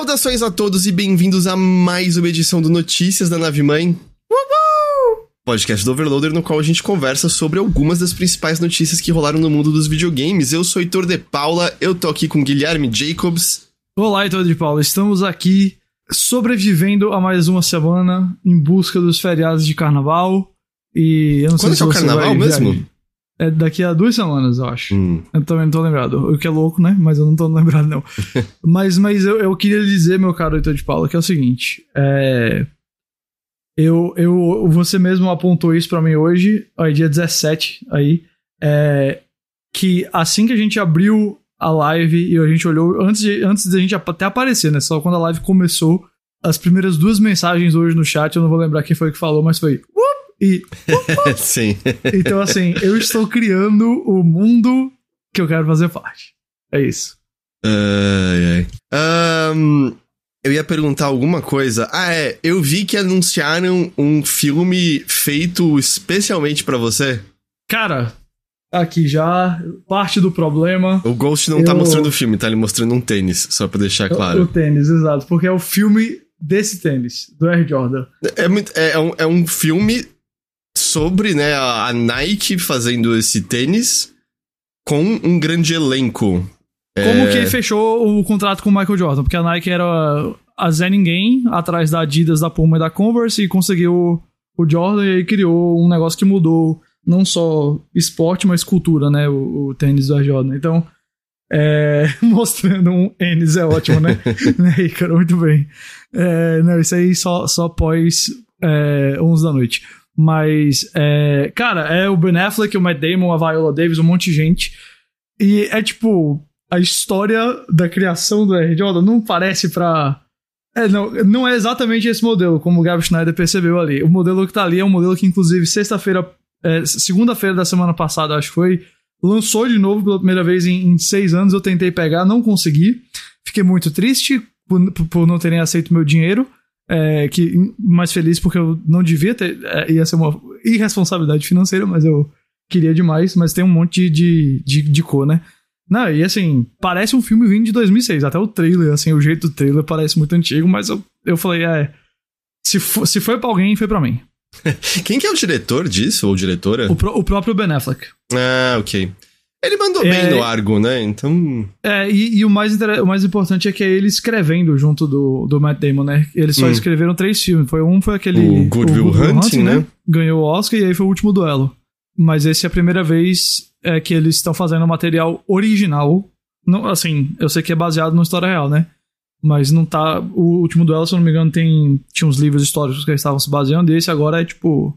Saudações a todos e bem-vindos a mais uma edição do Notícias da Nave Mãe. Podcast do Overloader, no qual a gente conversa sobre algumas das principais notícias que rolaram no mundo dos videogames. Eu sou Heitor de Paula, eu tô aqui com Guilherme Jacobs. Olá, Heitor de Paula. Estamos aqui sobrevivendo a mais uma semana em busca dos feriados de carnaval. E eu não Quando sei que é se o você carnaval mesmo? viajar. É daqui a duas semanas, eu acho. Hum. Eu também não tô lembrado. O que é louco, né? Mas eu não tô lembrado, não. mas mas eu, eu queria dizer, meu caro Heitor de Paula, que é o seguinte. É... Eu, eu, você mesmo apontou isso pra mim hoje, aí dia 17, aí, é... que assim que a gente abriu a live e a gente olhou, antes, de, antes da gente até aparecer, né? Só quando a live começou, as primeiras duas mensagens hoje no chat, eu não vou lembrar quem foi que falou, mas foi... E Sim. então, assim, eu estou criando o mundo que eu quero fazer parte. É isso. Ai, ai. Ahn, eu ia perguntar alguma coisa. Ah, é. Eu vi que anunciaram um filme feito especialmente pra você. Cara, aqui já, parte do problema. O Ghost não tá Eu- mostrando o filme, tá? Ele mostrando um tênis, só pra deixar O claro. tênis, exato. Porque é o filme desse tênis, do Air Jordan. É, muito- é, é um, é um filme sobre né, a, Nike fazendo esse tênis com um grande elenco. Como É, que fechou o contrato com o Michael Jordan? Porque a Nike era a Zé Ninguém, atrás da Adidas, da Puma e da Converse, e conseguiu o Jordan e criou um negócio que mudou não só esporte, mas cultura, né? O, o tênis do Air Jordan. Então, é, mostrando um tênis é ótimo, né? né, muito bem. É, não, isso aí só, só após é, 11 da noite. Mas, é, cara, é o Ben Affleck, o Matt Damon, a Viola Davis, um monte de gente. E é tipo, a história da criação do Jordan não parece pra. É, não, não é exatamente esse modelo, como o Gab Schneider percebeu ali. O modelo que tá ali é um modelo que, inclusive, sexta-feira, é, segunda-feira da semana passada, acho que foi, lançou de novo pela primeira vez em, em seis anos. Eu tentei pegar, não consegui. Fiquei muito triste por, por não terem aceito meu dinheiro. É, que mais feliz porque eu não devia ter. é, ia ser uma irresponsabilidade financeira, mas eu queria demais. Mas tem um monte de, de, de cor, né? Não, e assim, parece um filme vindo de 2006. Até o trailer, assim, o jeito do trailer parece muito antigo, mas eu, eu falei, é. Se, for, se foi pra alguém, foi pra mim. Quem que é o diretor disso, ou diretora? O, pró- o próprio Ben Affleck. Ah, ok. Ele mandou É- bem no Argo, né? Então. É, e, e o, mais o mais importante é que é ele escrevendo junto do, do Matt Damon, né? Eles só Hum. escreveram três filmes. Foi um, foi aquele. O Good Will Hunting, né? Ganhou o Oscar e aí foi o último duelo. Mas esse é a primeira vez é, que eles estão fazendo material original. Não, assim, eu sei que é baseado numa história real, né? Mas não tá. O último duelo, se eu não me engano, tem. Tinha uns livros históricos que eles estavam se baseando, e esse agora é tipo.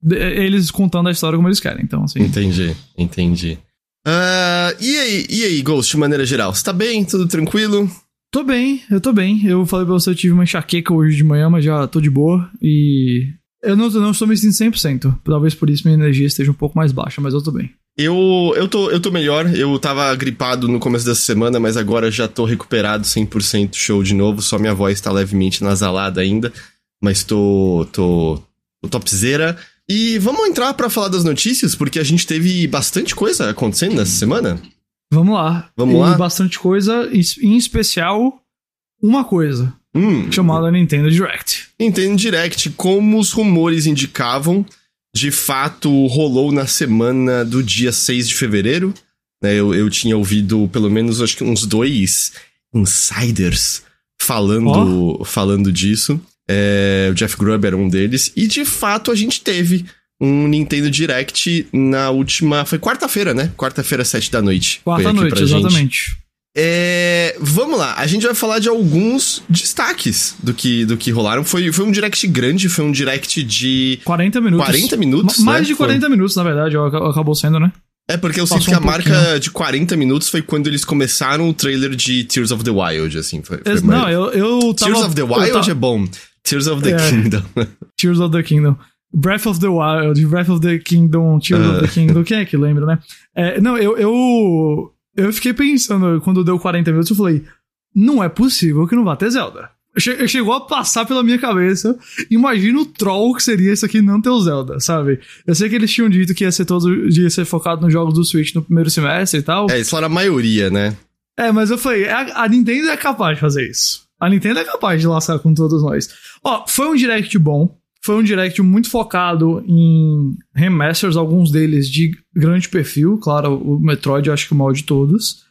de- Eles contando a história como eles querem. Então, assim. Entendi, entendi. Ah, e aí, e aí, Ghost, de maneira geral? Você tá bem? Tudo tranquilo? Tô bem, eu tô bem. Eu falei pra você, eu tive uma enxaqueca hoje de manhã, mas já tô de boa. E eu não, não estou me sentindo 100%. Talvez por isso minha energia esteja um pouco mais baixa, mas eu tô bem. Eu, eu, tô, eu tô melhor. Eu tava gripado no começo dessa semana, mas agora já tô recuperado 100% show de novo. Só minha voz tá levemente nasalada ainda. Mas tô, tô, tô topzera. E vamos entrar pra falar das notícias, porque a gente teve bastante coisa acontecendo nessa semana. Vamos lá. Vamos e lá? bastante coisa, em- especial uma coisa, Hum, chamada Nintendo Direct. Nintendo Direct, como os rumores indicavam, de fato rolou na semana do dia 6 de fevereiro. né? eu, eu tinha ouvido pelo menos acho que uns dois insiders falando, falando disso. É, o Jeff Grubb era um deles. E de fato a gente teve um Nintendo Direct na última. Foi quarta-feira, né? Quarta-feira, sete da noite. Foi Quarta-noite, gente. exatamente. É, vamos lá, a gente vai falar de alguns destaques do que, do que rolaram. Foi, foi um direct grande, foi um direct de 40 minutos. 40 minutos. Ma- Mais né? de 40 minutos, na verdade, ac- acabou sendo, né? Foi- É porque eu sinto Passou que a marca de 40 minutos foi quando eles começaram o trailer de Tears of the Wild, assim. Foi, foi Ex- mais- Não, eu, eu tava... Tears of the Wild tava- é bom. Tears of the É. Kingdom. Tears of the Kingdom. Breath of the Wild, Breath of the Kingdom, Tears of the Kingdom. Quem é que lembra, né? É, não, eu, eu. Eu fiquei pensando, quando deu 40 minutos, eu falei: não é possível que não vá ter Zelda. Che- Chegou a passar pela minha cabeça. Imagina o troll que seria isso aqui não ter o Zelda, sabe? Eu sei que eles tinham dito que ia ser todo. ia ser focado nos jogos do Switch no primeiro semestre e tal. É, isso era a maioria, né? É, mas eu falei, a, a Nintendo é capaz de fazer isso. A Nintendo é capaz de lascar com todos nós. Ó, foi um direct bom. Foi um direct muito focado em remasters, alguns deles de grande perfil. Claro, o Metroid eu acho que o maior de todos.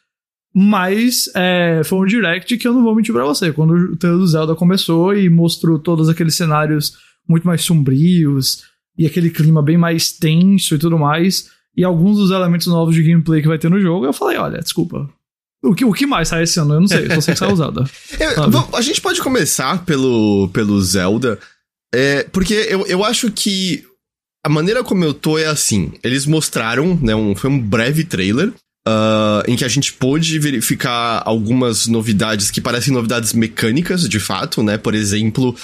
Mas é, foi um direct que eu não vou mentir pra você. Quando o trailer do Zelda começou e mostrou todos aqueles cenários muito mais sombrios e aquele clima bem mais tenso e tudo mais, e alguns dos elementos novos de gameplay que vai ter no jogo, eu falei: olha, desculpa. O que, o que mais sai esse ano? Eu não sei, só sei que sai o Zelda. É, a gente pode começar pelo, pelo Zelda. É, porque eu, eu acho que a maneira como eu tô é assim. Eles mostraram, né? Um, foi um breve trailer. Uh, em que a gente pôde verificar algumas novidades que parecem novidades mecânicas, de fato, né? Por exemplo,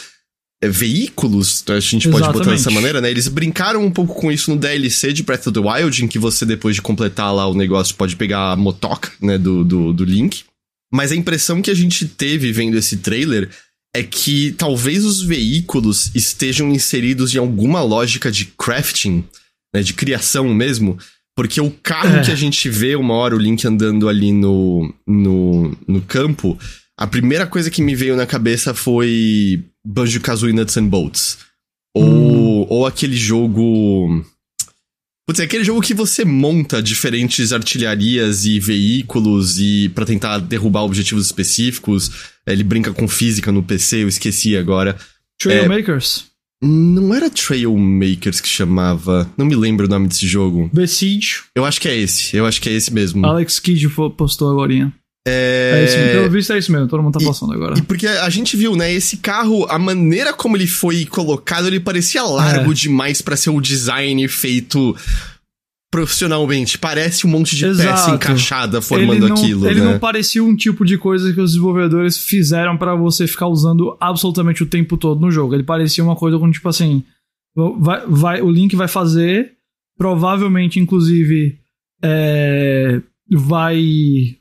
veículos, a gente pode Exatamente. botar dessa maneira, né? Eles brincaram um pouco com isso no DLC de Breath of the Wild, em que você, depois de completar lá o negócio, pode pegar a motoca, né, do, do, do Link. Mas a impressão que a gente teve vendo esse trailer é que talvez os veículos estejam inseridos em alguma lógica de crafting, né, de criação mesmo, porque o carro é. que a gente vê uma hora o Link andando ali no, no, no campo, a primeira coisa que me veio na cabeça foi Banjo-Kazooie Nuts and Bolts. Ou, hum. ou aquele jogo... Putz, é aquele jogo que você monta diferentes artilharias e veículos e para tentar derrubar objetivos específicos. Ele brinca com física no PC, eu esqueci agora. Trailmakers? É, não era Trailmakers que chamava. Não me lembro o nome desse jogo. The Siege. Eu acho que é esse. Eu acho que é esse mesmo. Alex Kidd postou agora. É... é isso mesmo. Pelo visto é isso mesmo, todo mundo tá passando agora. E porque a gente viu, né, esse carro, a maneira como ele foi colocado, ele parecia largo é. demais para ser o design feito profissionalmente. Parece um monte de Exato. peça encaixada formando ele não, aquilo, Ele né? não parecia um tipo de coisa que os desenvolvedores fizeram para você ficar usando absolutamente o tempo todo no jogo. Ele parecia uma coisa como, tipo assim, vai, vai, o Link vai fazer, provavelmente, inclusive, é, vai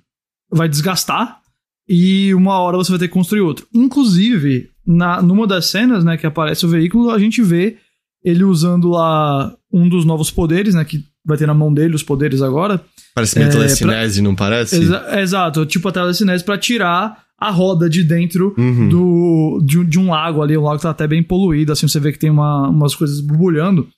vai desgastar e uma hora você vai ter que construir outro. Inclusive, na, numa das cenas, né, que aparece o veículo, a gente vê ele usando lá um dos novos poderes, né, que vai ter na mão dele os poderes agora. Parece meio é, telecinese, pra... não parece? Exa exato, tipo a telecinese para tirar a roda de dentro uhum. do, de, de, um lago ali, um lago que tá até bem poluído, assim você vê que tem uma, umas coisas borbulhando.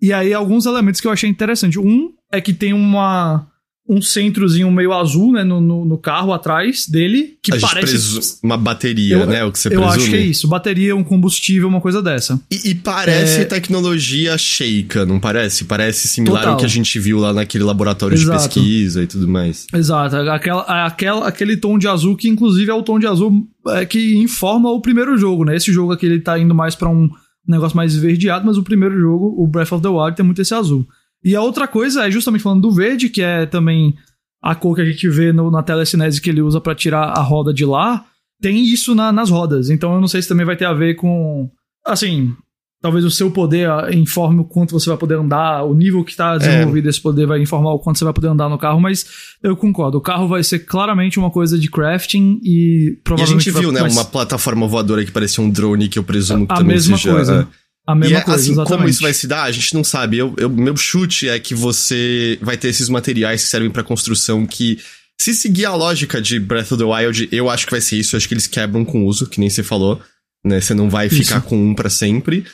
E aí alguns elementos que eu achei interessante. Um é que tem uma um centrozinho meio azul, né, no, no, no carro atrás dele, que a parece... uma bateria, eu, né, o que você presume. Eu acho que é isso, bateria, um combustível, uma coisa dessa. E, e parece é... tecnologia Sheikah, não parece? Parece similar Total. ao que a gente viu lá naquele laboratório Exato. de pesquisa e tudo mais. Exato, aquela, aquela, aquele tom de azul que inclusive é o tom de azul é, que informa o primeiro jogo, né, esse jogo aqui ele tá indo mais para um negócio mais esverdeado, mas o primeiro jogo, o Breath of the Wild, tem muito esse azul. E a outra coisa é justamente falando do verde, que é também a cor que a gente vê no, na telecinese que ele usa para tirar a roda de lá. Tem isso na, nas rodas. Então eu não sei se também vai ter a ver com. Assim, talvez o seu poder informe o quanto você vai poder andar, o nível que está desenvolvido é. esse poder vai informar o quanto você vai poder andar no carro, mas eu concordo. O carro vai ser claramente uma coisa de crafting e provavelmente. E a gente viu, vai, né? Uma plataforma voadora que parecia um drone que eu presumo que a também mesma seja. Coisa. É. A mesma e é, coisa, assim, exatamente. como isso vai se dar, a gente não sabe. Eu, eu meu chute é que você vai ter esses materiais que servem para construção que, se seguir a lógica de Breath of the Wild, eu acho que vai ser isso. Eu acho que eles quebram com uso, que nem você falou. Né? Você não vai ficar isso. com um para sempre.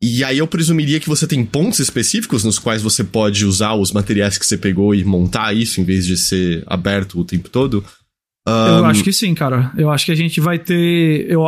E aí eu presumiria que você tem pontos específicos nos quais você pode usar os materiais que você pegou e montar isso em vez de ser aberto o tempo todo. Um... Eu acho que sim, cara. Eu acho que a gente vai ter. Eu,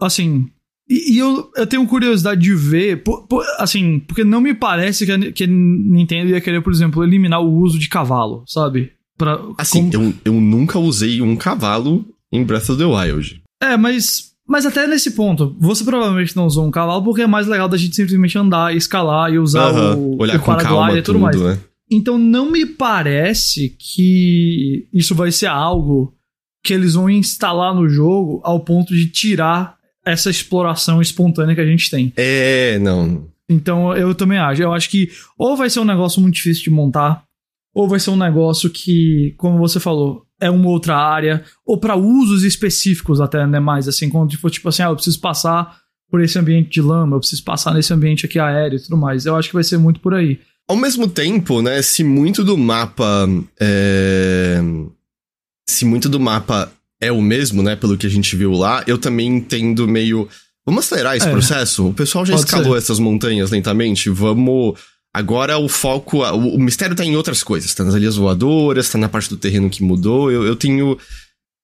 assim, e, e, eu, eu tenho curiosidade de ver, por, por, assim, porque não me parece que a, que a Nintendo ia querer, por exemplo, eliminar o uso de cavalo, sabe? Pra, assim, como... eu, eu nunca usei um cavalo em Breath of the Wild. É, mas, mas até nesse ponto, você provavelmente não usou um cavalo porque é mais legal da gente simplesmente andar, escalar e usar uh -huh. o, Olhar o com calma e tudo mais. Né? Então não me parece que isso vai ser algo que eles vão instalar no jogo ao ponto de tirar essa exploração espontânea que a gente tem. É, não. Então eu também acho. Eu acho que ou vai ser um negócio muito difícil de montar, ou vai ser um negócio que, como você falou, é uma outra área, ou para usos específicos até, né? Mais assim, quando for tipo assim, ah, eu preciso passar por esse ambiente de lama, eu preciso passar nesse ambiente aqui aéreo e tudo mais. Eu acho que vai ser muito por aí. Ao mesmo tempo, né, se muito do mapa. É... Se muito do mapa é o mesmo, né, pelo que a gente viu lá, eu também entendo meio. Vamos acelerar esse é, processo? O pessoal já escalou ser. essas montanhas lentamente, vamos. Agora o foco. O, o, mistério tá em outras coisas. Tá nas ilhas voadoras, tá na parte do terreno que mudou. Eu, eu tenho.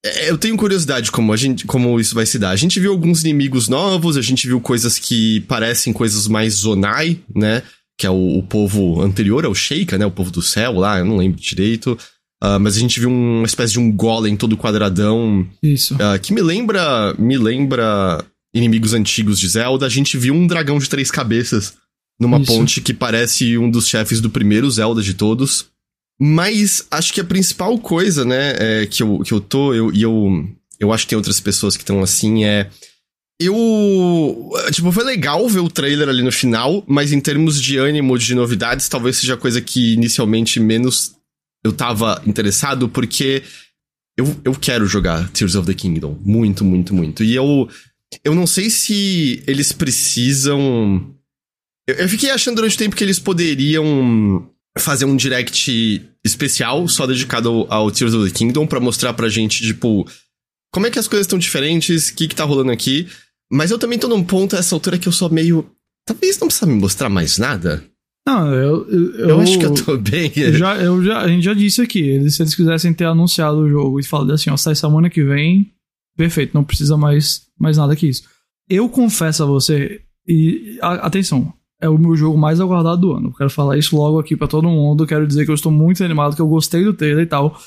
É, eu tenho curiosidade como, a gente, como isso vai se dar. A gente viu alguns inimigos novos, a gente viu coisas que parecem coisas mais zonai, né? Que é o, o povo anterior ao Sheikah, né? O povo do céu lá, eu não lembro direito. Uh, mas a gente viu uma espécie de um golem todo quadradão. Isso. Uh, que me lembra. Me lembra inimigos antigos de Zelda. A gente viu um dragão de três cabeças numa Isso. ponte que parece um dos chefes do primeiro Zelda de todos. Mas acho que a principal coisa, né, é, que, eu, que eu tô. Eu, e eu, eu acho que tem outras pessoas que estão assim, é. Eu. Tipo, foi legal ver o trailer ali no final, mas em termos de ânimo, de novidades, talvez seja a coisa que inicialmente menos eu tava interessado porque eu, eu quero jogar Tears of the Kingdom. Muito, muito, muito. E eu. Eu não sei se eles precisam. Eu, eu fiquei achando durante o tempo que eles poderiam fazer um direct especial só dedicado ao, ao Tears of the Kingdom para mostrar pra gente, tipo, como é que as coisas estão diferentes, o que que tá rolando aqui. Mas eu também tô num ponto a essa altura que eu sou meio. Talvez não precisa me mostrar mais nada. Não, eu, eu, eu, acho que eu tô bem. Já, eu já, a gente já disse aqui, eles, se eles quisessem ter anunciado o jogo e falado assim, ó, sai semana que vem, perfeito, não precisa mais, mais nada que isso. Eu confesso a você, e a, atenção, é o meu jogo mais aguardado do ano. Quero falar isso logo aqui para todo mundo, quero dizer que eu estou muito animado, que eu gostei do trailer e tal,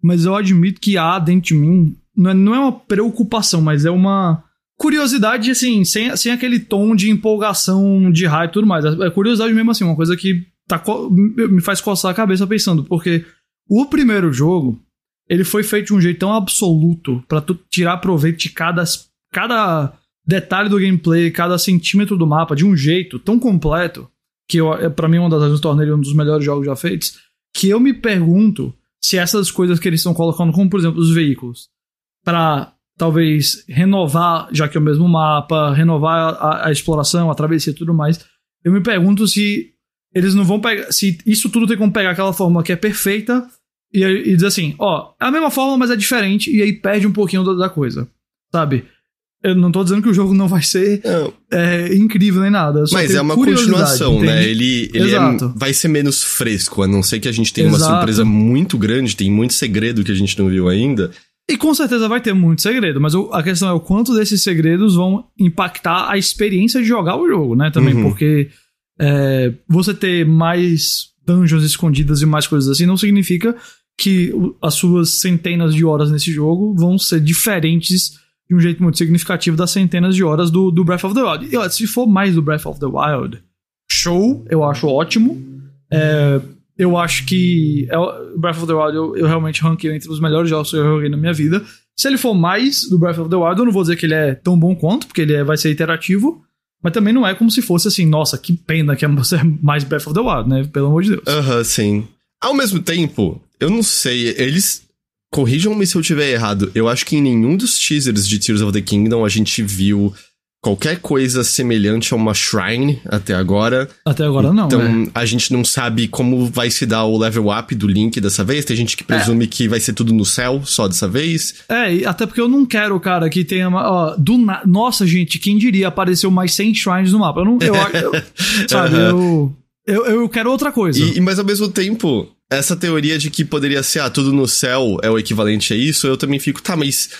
mas eu admito que há dentro de mim, não é, não é uma preocupação, mas é uma curiosidade, assim, sem, sem aquele tom de empolgação, de hype e tudo mais. É curiosidade mesmo, assim, uma coisa que tá, me faz coçar a cabeça pensando, porque o primeiro jogo, ele foi feito de um jeito tão absoluto para tu tirar proveito de cada, cada detalhe do gameplay, cada centímetro do mapa, de um jeito tão completo, que é para mim uma das razões torna ele um dos melhores jogos já feitos, que eu me pergunto se essas coisas que eles estão colocando, como por exemplo os veículos, para talvez renovar, já que é o mesmo mapa, renovar a, a exploração, a travessia e tudo mais. Eu me pergunto se eles não vão pegar. Se isso tudo tem como pegar aquela fórmula que é perfeita e, e dizer assim: ó, é a mesma fórmula, mas é diferente, e aí perde um pouquinho da, da coisa. Sabe? Eu não tô dizendo que o jogo não vai ser é, incrível nem nada. Mas é uma continuação, né? entende? né? Ele, ele é, vai ser menos fresco, a não ser que a gente tenha Exato. uma surpresa muito grande, tem muito segredo que a gente não viu ainda. E com certeza vai ter muito segredo, mas a questão é o quanto desses segredos vão impactar a experiência de jogar o jogo, né? Também, uhum. porque é, você ter mais dungeons escondidas e mais coisas assim não significa que as suas centenas de horas nesse jogo vão ser diferentes de um jeito muito significativo das centenas de horas do, do Breath of the Wild. E ó, se for mais do Breath of the Wild, show, eu acho ótimo. É, eu acho que é, Breath of the Wild eu, eu realmente ranquei entre os melhores jogos que eu joguei na minha vida. Se ele for mais do Breath of the Wild, eu não vou dizer que ele é tão bom quanto, porque ele é, vai ser interativo. Mas também não é como se fosse assim, nossa, que pena que é mais Breath of the Wild, né? Pelo amor de Deus. Aham, uh -huh, sim. Ao mesmo tempo, eu não sei, eles. Corrijam-me se eu tiver errado. Eu acho que em nenhum dos teasers de Tears of the Kingdom a gente viu qualquer coisa semelhante a uma shrine até agora. Até agora não. Então é. a gente não sabe como vai se dar o level up do Link dessa vez. Tem gente que presume é. que vai ser tudo no céu só dessa vez. É, até porque eu não quero, cara, que tenha. Ó, do na... Nossa, gente, quem diria apareceu mais 100 shrines no mapa? Eu não. Eu, eu sabe, uhum. eu, eu, eu quero outra coisa. E, mas ao mesmo tempo, essa teoria de que poderia ser, ah, tudo no céu é o equivalente a isso, eu também fico, tá, mas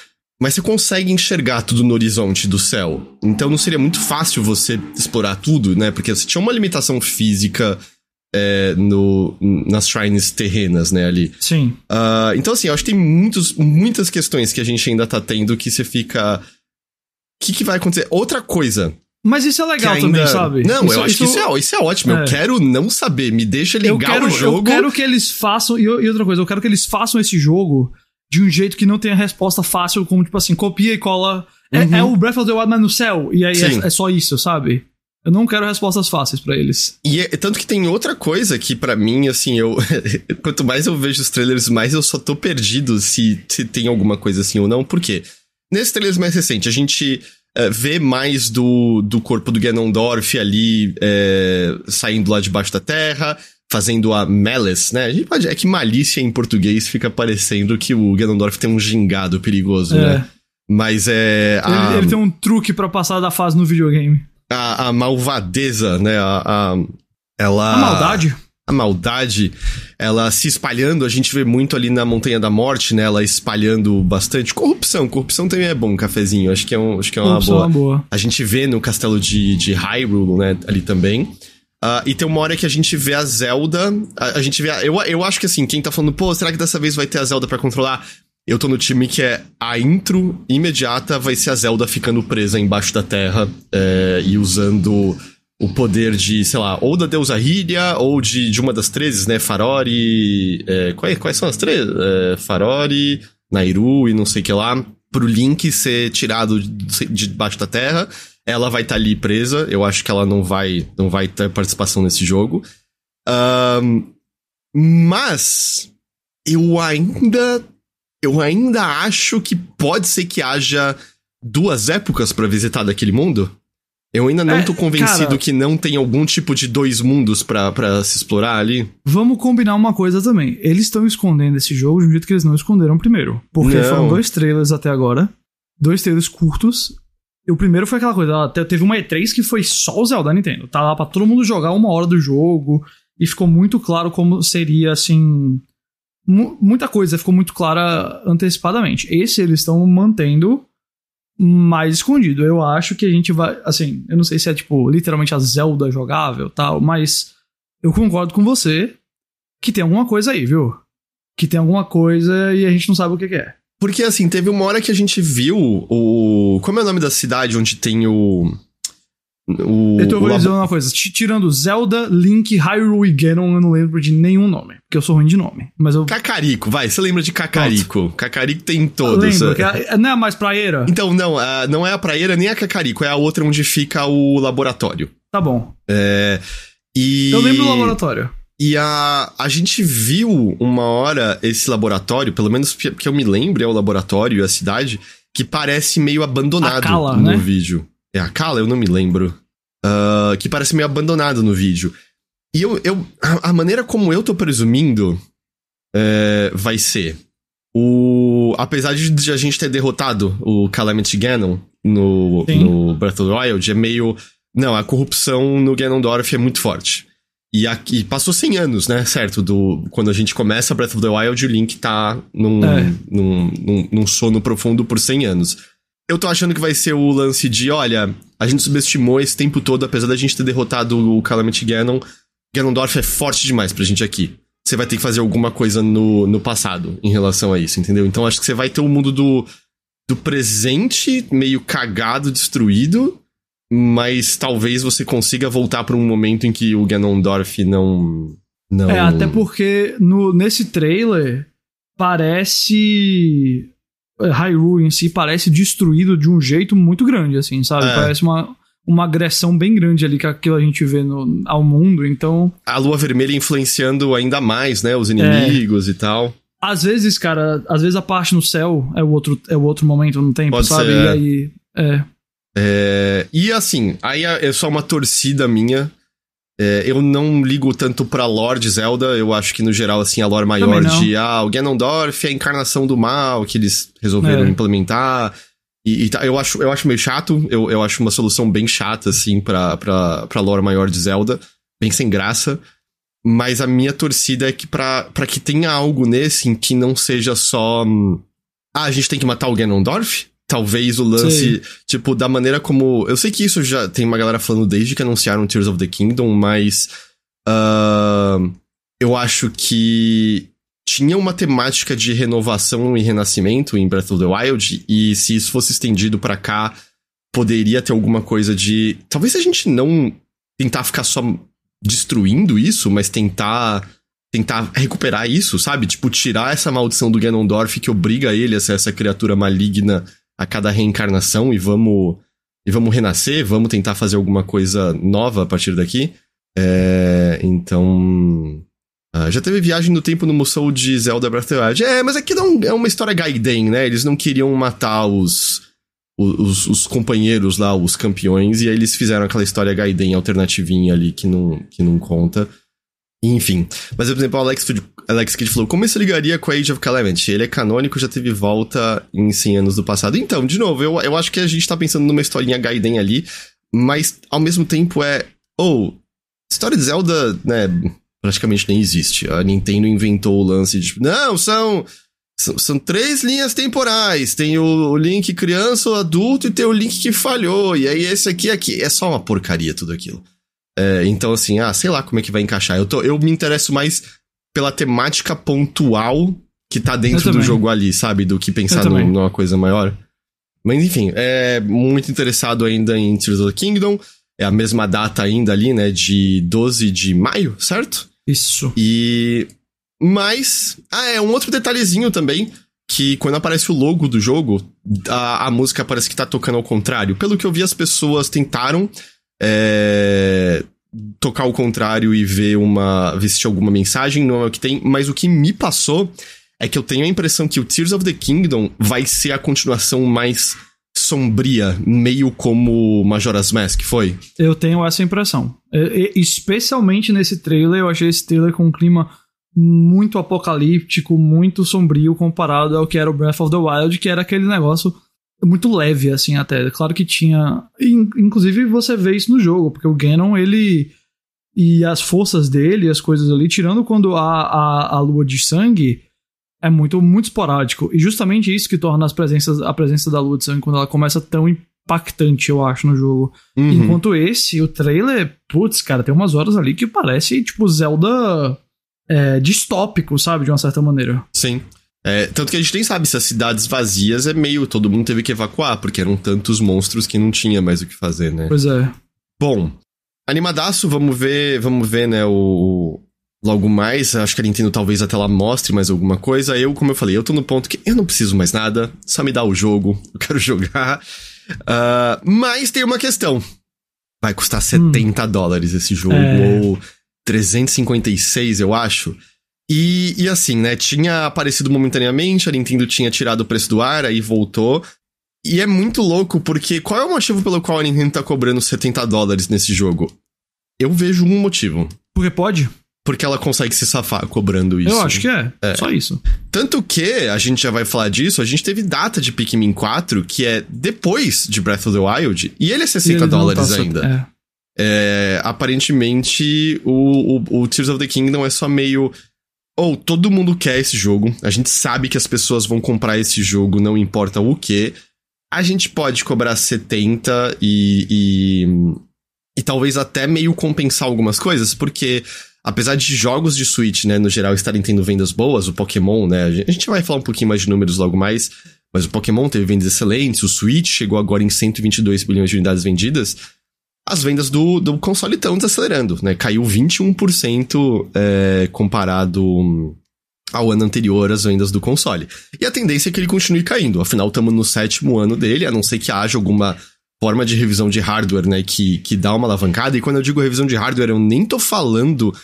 mas você consegue enxergar tudo no horizonte do céu. Então não seria muito fácil você explorar tudo, né? Porque você tinha uma limitação física é, no, nas shrines terrenas, né, ali. Sim. Uh, então, assim, eu acho que tem muitos, muitas questões que a gente ainda tá tendo que você fica. O que, que vai acontecer? Outra coisa. Mas isso é legal ainda... também, sabe? Não, isso, eu acho isso... que isso é, isso é ótimo. É. Eu quero não saber. Me deixa ligar quero, o jogo. Eu quero que eles façam. E outra coisa, eu quero que eles façam esse jogo de um jeito que não tenha resposta fácil, como tipo assim, copia e cola. É, uhum. é o Breath of the Wild, mas no céu. E aí é, é, só isso, sabe? Eu não quero respostas fáceis para eles. E é, tanto que tem outra coisa que para mim, assim, eu. quanto mais eu vejo os trailers, mais eu só tô perdido se, se tem alguma coisa assim ou não. Por quê? Nesse trailer mais recente, a gente uh, vê mais do, do corpo do Ganondorf ali é, saindo lá debaixo da terra fazendo a malice, né? A gente pode, é que malícia em português fica parecendo que o Ganondorf tem um gingado perigoso, é. né? Mas é. A, ele, ele, tem um truque para passar da fase no videogame. A, a malvadeza, né? A, a, ela. A maldade? A maldade, ela se espalhando, a gente vê muito ali na Montanha da Morte, né? Ela espalhando bastante. Corrupção, corrupção também é bom, cafezinho. Acho que é, um, acho que é uma boa. É uma boa. A gente vê no castelo de, de Hyrule, né? Ali também. Uh, e tem uma hora que a gente vê a Zelda. A, a, gente vê. A, eu, eu acho que assim, quem tá falando, pô, será que dessa vez vai ter a Zelda para controlar? Eu tô no time que é a intro imediata vai ser a Zelda ficando presa embaixo da terra é, e usando o poder de, sei lá, ou da deusa Hylia, ou de, de uma das três, né? Farori. É, quais, quais são as três? É, Farori, Nairu e não sei o que lá. Pro Link ser tirado de debaixo da terra. Ela vai estar tá ali presa. Eu acho que ela não vai, não vai ter participação nesse jogo. Um, mas eu ainda eu ainda acho que pode ser que haja duas épocas para visitar daquele mundo. Eu ainda não é, tô convencido cara, que não tem algum tipo de dois mundos para se explorar ali. Vamos combinar uma coisa também. Eles estão escondendo esse jogo de um jeito que eles não esconderam primeiro. Porque não. foram dois trailers até agora. Dois trailers curtos. O primeiro foi aquela coisa, teve uma E3 que foi só o Zelda Nintendo. Tá lá pra todo mundo jogar uma hora do jogo. E ficou muito claro como seria, assim, muita coisa ficou muito clara antecipadamente. Esse eles estão mantendo mais escondido. Eu acho que a gente vai. Assim, eu não sei se é tipo literalmente a Zelda jogável tal, mas eu concordo com você que tem alguma coisa aí, viu? Que tem alguma coisa e a gente não sabe o que, que é. Porque assim, teve uma hora que a gente viu o. Como é o nome da cidade onde tem o. O, eu tô vou dizer uma coisa, tirando Zelda, Link, Hyrule e Ganon, eu não lembro de nenhum nome, porque eu sou ruim de nome. Mas eu... Cacarico, vai, você lembra de Cacarico? Pronto. Cacarico tem todos. Lembro, é, não é mais praieira? Então, não, não é a praieira nem a Cacarico, é a outra onde fica o laboratório. Tá bom. É, e... Eu lembro do laboratório. E a, a gente viu uma hora esse laboratório, pelo menos que eu me lembro, é o laboratório e a cidade, que parece meio abandonado Kala, no né? vídeo. É a Kala? Eu não me lembro. Uh, que parece meio abandonado no vídeo. E eu. eu a, a maneira como eu tô presumindo é, vai ser. O, apesar de a gente ter derrotado o Calamity Ganon no, no Breath of the Wild, é meio. Não, a corrupção no Ganondorf é muito forte. E aqui passou 100 anos, né? Certo? Do, quando a gente começa Breath of the Wild, o Link tá num, é. num, num, num sono profundo por 100 anos. Eu tô achando que vai ser o lance de, olha, a gente subestimou esse tempo todo, apesar da gente ter derrotado o Calamity Ganon, Ganondorf é forte demais pra gente aqui. Você vai ter que fazer alguma coisa no, no passado em relação a isso, entendeu? Então acho que você vai ter o um mundo do, do presente meio cagado, destruído, mas talvez você consiga voltar para um momento em que o Ganondorf não. não... É, até porque no, nesse trailer parece é, Hyrule em si parece destruído de um jeito muito grande, assim, sabe? É. Parece uma, uma agressão bem grande ali que aquilo a gente vê no, ao mundo, então... A lua vermelha influenciando ainda mais, né? Os inimigos é. e tal. Às vezes, cara, às vezes a parte no céu é o outro, é o outro momento no tempo, Pode sabe? Ser, e é. aí... É. é. E assim, aí é só uma torcida minha é, eu não ligo tanto pra lore de Zelda, eu acho que no geral, assim, a lore maior de, ah, o Ganondorf é a encarnação do mal que eles resolveram é. implementar. E, e, tá, eu, acho, eu acho meio chato, eu, eu acho uma solução bem chata, assim, pra, pra, pra lore maior de Zelda, bem sem graça. Mas a minha torcida é que pra, pra que tenha algo nesse em que não seja só. Hum, ah, a gente tem que matar o Ganondorf? Talvez o lance, Sim. tipo, da maneira como. Eu sei que isso já tem uma galera falando desde que anunciaram Tears of the Kingdom, mas. Uh, eu acho que tinha uma temática de renovação e renascimento em Breath of the Wild, e se isso fosse estendido para cá, poderia ter alguma coisa de. Talvez a gente não tentar ficar só destruindo isso, mas tentar tentar recuperar isso, sabe? Tipo, tirar essa maldição do Ganondorf que obriga ele a ser essa criatura maligna a cada reencarnação e vamos e vamos renascer, vamos tentar fazer alguma coisa nova a partir daqui. É, então. Uh, já teve viagem no tempo no Musou de Zelda Breath of the Wild. É, mas aqui não é uma história Gaiden, né? Eles não queriam matar os, os, os, companheiros lá, os campeões, e aí eles fizeram aquela história Gaiden alternativinha ali que não, que não conta. Enfim. Mas, por exemplo, o Alex, Alex Kidd falou: como isso ligaria com Age of Calamity? Ele é canônico, já teve volta em 100 anos do passado. Então, de novo, eu, eu acho que a gente tá pensando numa historinha Gaiden ali, mas ao mesmo tempo é. Ou, oh, história de Zelda, né, praticamente nem existe. A Nintendo inventou o lance de. Não, são. São, são três linhas temporais. Tem o, o, Link criança ou adulto e tem o Link que falhou. E aí esse aqui, aqui. É só uma porcaria tudo aquilo. É, então, assim, ah, sei lá como é que vai encaixar. Eu, tô, eu me interesso mais pela temática pontual que tá dentro do jogo ali, sabe? Do que pensar no, numa coisa maior. Mas enfim, é muito interessado ainda em Tears of the Kingdom. É a mesma data ainda ali, né? De 12 de maio, certo? Isso. E. Mas. Ah, é um outro detalhezinho também. Que quando aparece o logo do jogo, a, a música parece que tá tocando ao contrário. Pelo que eu vi, as pessoas tentaram é, tocar ao contrário e ver uma. ver se alguma mensagem, não é o que tem, mas o que me passou é que eu tenho a impressão que o Tears of the Kingdom vai ser a continuação mais sombria, meio como Majora's Mask, foi? Eu tenho essa impressão. Especialmente nesse trailer, eu achei esse trailer com um clima muito apocalíptico, muito sombrio comparado ao que era o Breath of the Wild, que era aquele negócio muito leve, assim, até. Claro que tinha. Inclusive, você vê isso no jogo, porque o Ganon, ele. E as forças dele, as coisas ali, tirando quando a, a, a lua de sangue, é muito, muito esporádico. E justamente isso que torna as presenças, a presença da lua de sangue quando ela começa tão impactante, eu acho, no jogo. Uhum. Enquanto esse, o trailer, putz, cara, tem umas horas ali que parece, tipo, Zelda é, distópico, sabe? De uma certa maneira. Sim. É, tanto que a gente nem sabe se as cidades vazias é meio. Todo mundo teve que evacuar, porque eram tantos monstros que não tinha mais o que fazer, né? Pois é. Bom, animadaço, vamos ver, vamos ver, né, o. Logo mais, acho que a Nintendo talvez até lá mostre mais alguma coisa. Eu, como eu falei, eu tô no ponto que eu não preciso mais nada, só me dá o jogo, eu quero jogar. Uh, mas tem uma questão. Vai custar 70 hum. dólares esse jogo, é... ou 356, eu acho. E, e assim, né? Tinha aparecido momentaneamente, a Nintendo tinha tirado o preço do ar, aí voltou. E é muito louco, porque qual é o motivo pelo qual a Nintendo tá cobrando 70 dólares nesse jogo? Eu vejo um motivo. Porque pode? Porque ela consegue se safar cobrando isso. Eu acho que é. é. Só isso. Tanto que, a gente já vai falar disso, a gente teve data de Pikmin 4, que é depois de Breath of the Wild, e ele é 60 ele dólares tá ainda. É. É, aparentemente, o, o, o Tears of the Kingdom é só meio ou oh, todo mundo quer esse jogo. A gente sabe que as pessoas vão comprar esse jogo, não importa o que. A gente pode cobrar 70 e, e, e talvez até meio compensar algumas coisas, porque apesar de jogos de Switch, né, no geral, estarem tendo vendas boas, o Pokémon, né, a gente vai falar um pouquinho mais de números logo mais, mas o Pokémon teve vendas excelentes, o Switch chegou agora em 122 bilhões de unidades vendidas as vendas do, do console estão desacelerando, né? Caiu 21% é, comparado ao ano anterior as vendas do console. E a tendência é que ele continue caindo. Afinal, estamos no sétimo ano dele, a não ser que haja alguma forma de revisão de hardware, né, que, que dá uma alavancada. E quando eu digo revisão de hardware, eu nem tô falando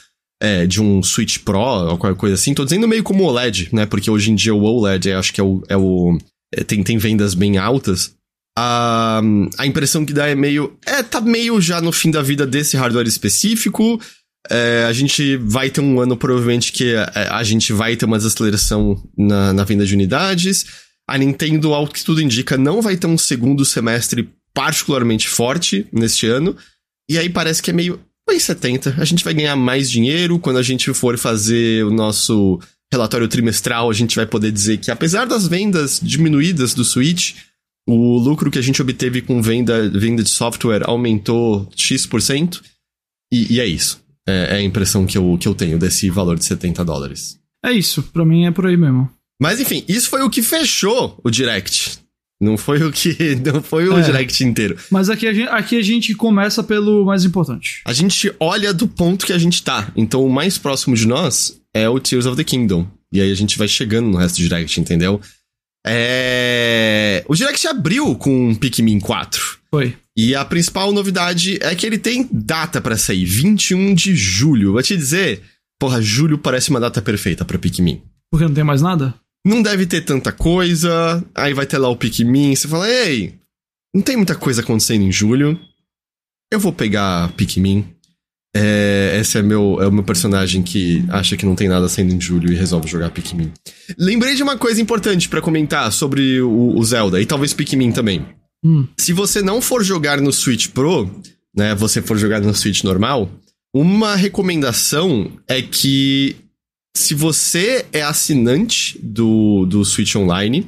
é, de um Switch Pro ou qualquer coisa assim. Tô dizendo meio como OLED, né? Porque hoje em dia o OLED, acho que é o. É o é, tem, tem vendas bem altas a, a impressão que dá é meio. É, tá meio já no fim da vida desse hardware específico. É, a gente vai ter um ano, provavelmente, que a, é, a gente vai ter uma desaceleração na, na venda de unidades. A Nintendo, ao que tudo indica, não vai ter um segundo semestre particularmente forte neste ano. E aí parece que é meio. Foi 70. A gente vai ganhar mais dinheiro quando a gente for fazer o nosso relatório trimestral. A gente vai poder dizer que, apesar das vendas diminuídas do Switch, o lucro que a gente obteve com venda, venda de software aumentou X%, e, e é isso. É, é, a impressão que eu, que eu tenho desse valor de 70 dólares. É isso, pra mim é por aí mesmo. Mas enfim, isso foi o que fechou o Direct. Não foi o que. Não foi o é, Direct inteiro. Mas aqui a, gente, aqui a gente começa pelo mais importante. A gente olha do ponto que a gente tá. Então o mais próximo de nós é o Tears of the Kingdom. E aí a gente vai chegando no resto do Direct, entendeu? É... O Direct abriu com Pikmin 4. Foi. E a principal novidade é que ele tem data para sair, 21 de julho. Vou te dizer, porra, julho parece uma data perfeita para Pikmin. Porque não tem mais nada? Não deve ter tanta coisa. Aí vai ter lá o Pikmin. Você fala, ei, não tem muita coisa acontecendo em julho. Eu vou pegar Pikmin. É, esse é, meu, é o meu personagem que acha que não tem nada saindo em julho e resolve jogar Pikmin. Lembrei de uma coisa importante para comentar sobre o, o, Zelda, e talvez Pikmin também. Hum. Se você não for jogar no Switch Pro, né, você for jogar no Switch normal, uma recomendação é que se você é assinante do, do Switch Online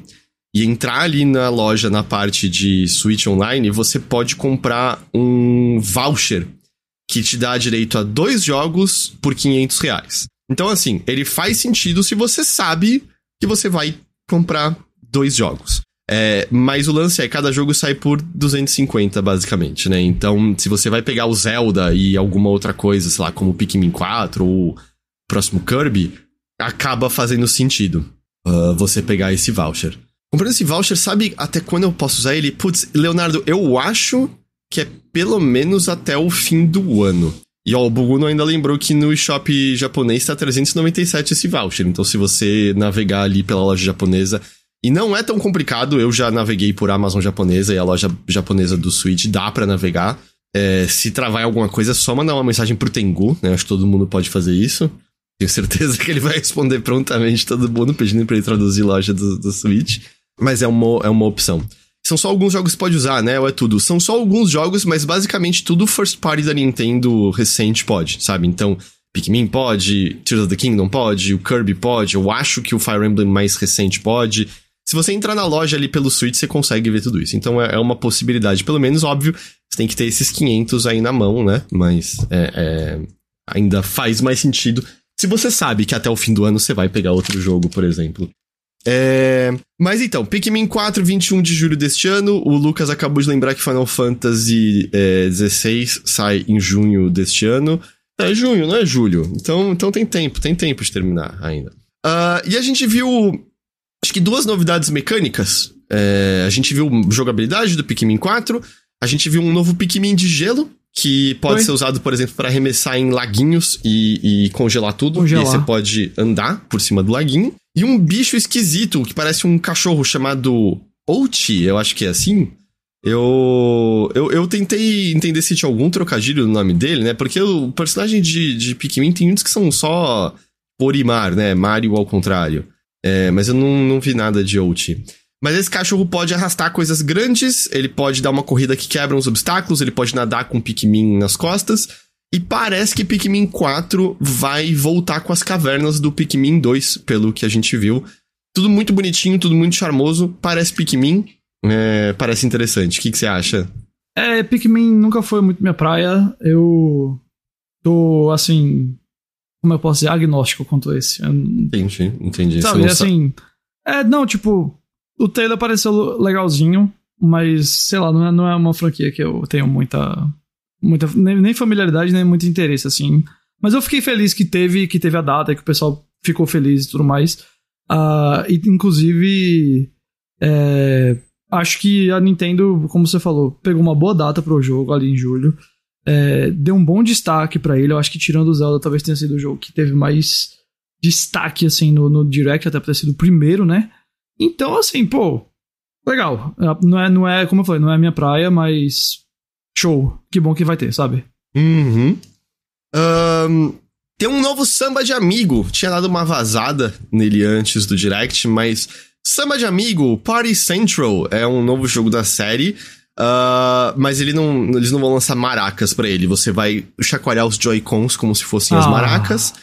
e entrar ali na loja na parte de Switch Online, você pode comprar um voucher que te dá direito a dois jogos por 500 reais. Então, assim, ele faz sentido se você sabe que você vai comprar dois jogos. É, mas o lance é, cada jogo sai por 250, basicamente, né? Então, se você vai pegar o Zelda e alguma outra coisa, sei lá, como o Pikmin 4 ou o próximo Kirby, acaba fazendo sentido uh, você pegar esse voucher. Comprando esse voucher, sabe até quando eu posso usar ele? Putz, Leonardo, eu acho que é pelo menos até o fim do ano. E ó, o Buguno ainda lembrou que no shop japonês tá 397 esse voucher. Então, se você navegar ali pela loja japonesa. E não é tão complicado, eu já naveguei por Amazon japonesa e a loja japonesa do Switch dá para navegar. É, se travar alguma coisa, é só mandar uma mensagem pro Tengu, né? Acho que todo mundo pode fazer isso. Tenho certeza que ele vai responder prontamente todo mundo pedindo pra ele traduzir loja do, do Switch. Mas é uma, é uma opção. São só alguns jogos que pode usar, né? Ou é tudo. São só alguns jogos, mas basicamente tudo first party da Nintendo recente pode, sabe? Então, Pikmin pode, Tears of the Kingdom pode, o Kirby pode, eu acho que o Fire Emblem mais recente pode. Se você entrar na loja ali pelo Switch, você consegue ver tudo isso. Então é, é uma possibilidade. Pelo menos, óbvio, você tem que ter esses 500 aí na mão, né? Mas é, é, ainda faz mais sentido se você sabe que até o fim do ano você vai pegar outro jogo, por exemplo. É... Mas então, Pikmin 4, 21 de julho deste ano. O Lucas acabou de lembrar que Final Fantasy é, 16 sai em junho deste ano. É junho, não é julho. Então, então tem tempo, tem tempo de terminar ainda. Uh, e a gente viu, acho que duas novidades mecânicas. É, a gente viu jogabilidade do Pikmin 4. A gente viu um novo Pikmin de gelo, que pode Oi? ser usado, por exemplo, para arremessar em laguinhos e, e congelar tudo. Congelar. E aí você pode andar por cima do laguinho. E um bicho esquisito que parece um cachorro chamado Ouchi, eu acho que é assim. Eu, eu, eu tentei entender se tinha algum trocadilho no nome dele, né? Porque o personagem de, de Pikmin tem muitos que são só Orimar, né? Mario ao contrário. É, mas eu não, não vi nada de Ouchi. Mas esse cachorro pode arrastar coisas grandes, ele pode dar uma corrida que quebra uns obstáculos, ele pode nadar com Pikmin nas costas. E parece que Pikmin 4 vai voltar com as cavernas do Pikmin 2, pelo que a gente viu. Tudo muito bonitinho, tudo muito charmoso. Parece Pikmin. É, parece interessante. O que, que você acha? É, Pikmin nunca foi muito minha praia. Eu tô, assim. Como eu posso dizer? Agnóstico quanto esse. Entendi, entendi. Sabe, assim. É, não, tipo. O trailer pareceu legalzinho, mas sei lá, não é, não é uma franquia que eu tenho muita muita nem, nem, familiaridade, nem muito interesse, assim. Mas eu fiquei feliz que teve, que teve a data, que o pessoal ficou feliz e tudo mais. Uh, e, inclusive, é, acho que a Nintendo, como você falou, pegou uma boa data pro jogo ali em julho. É, deu um bom destaque para ele. Eu acho que tirando o Zelda, talvez tenha sido o jogo que teve mais destaque, assim, no, no Direct, até por ter sido o primeiro, né? Então, assim, pô, legal. Não é, não é, como eu falei, não é a minha praia, mas show. Que bom que vai ter, sabe? Uhum. Um, tem um novo samba de amigo. Tinha dado uma vazada nele antes do Direct, mas Samba de Amigo, Party Central, é um novo jogo da série. Uh, mas ele não, eles não vão lançar maracas para ele. Você vai chacoalhar os Joy-Cons como se fossem ah. as maracas.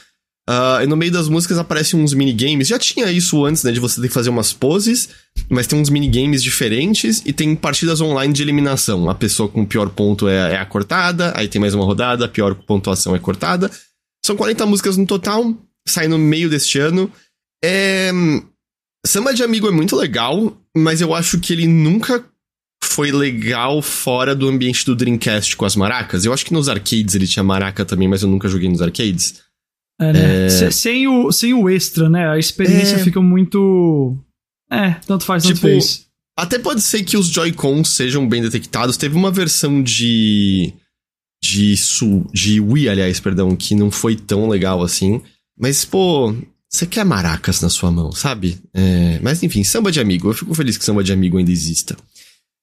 Uh, e no meio das músicas aparecem uns minigames. Já tinha isso antes, né? De você ter que fazer umas poses, mas tem uns minigames diferentes e tem partidas online de eliminação. A pessoa com o pior ponto é, é a cortada, aí tem mais uma rodada, a pior pontuação é cortada. São 40 músicas no total, sai no meio deste ano. É... Samba de Amigo é muito legal, mas eu acho que ele nunca foi legal fora do ambiente do Dreamcast com as maracas. Eu acho que nos arcades ele tinha maraca também, mas eu nunca joguei nos arcades. É, né? É... Sem, o, sem o extra, né? A experiência é... fica muito. É, tanto faz, tanto tipo, fez. Até pode ser que os Joy-Cons sejam bem detectados. Teve uma versão de. De, su, de Wii, aliás, perdão, que não foi tão legal assim. Mas, pô, você quer maracas na sua mão, sabe? É, mas enfim, samba de amigo. Eu fico feliz que samba de amigo ainda exista.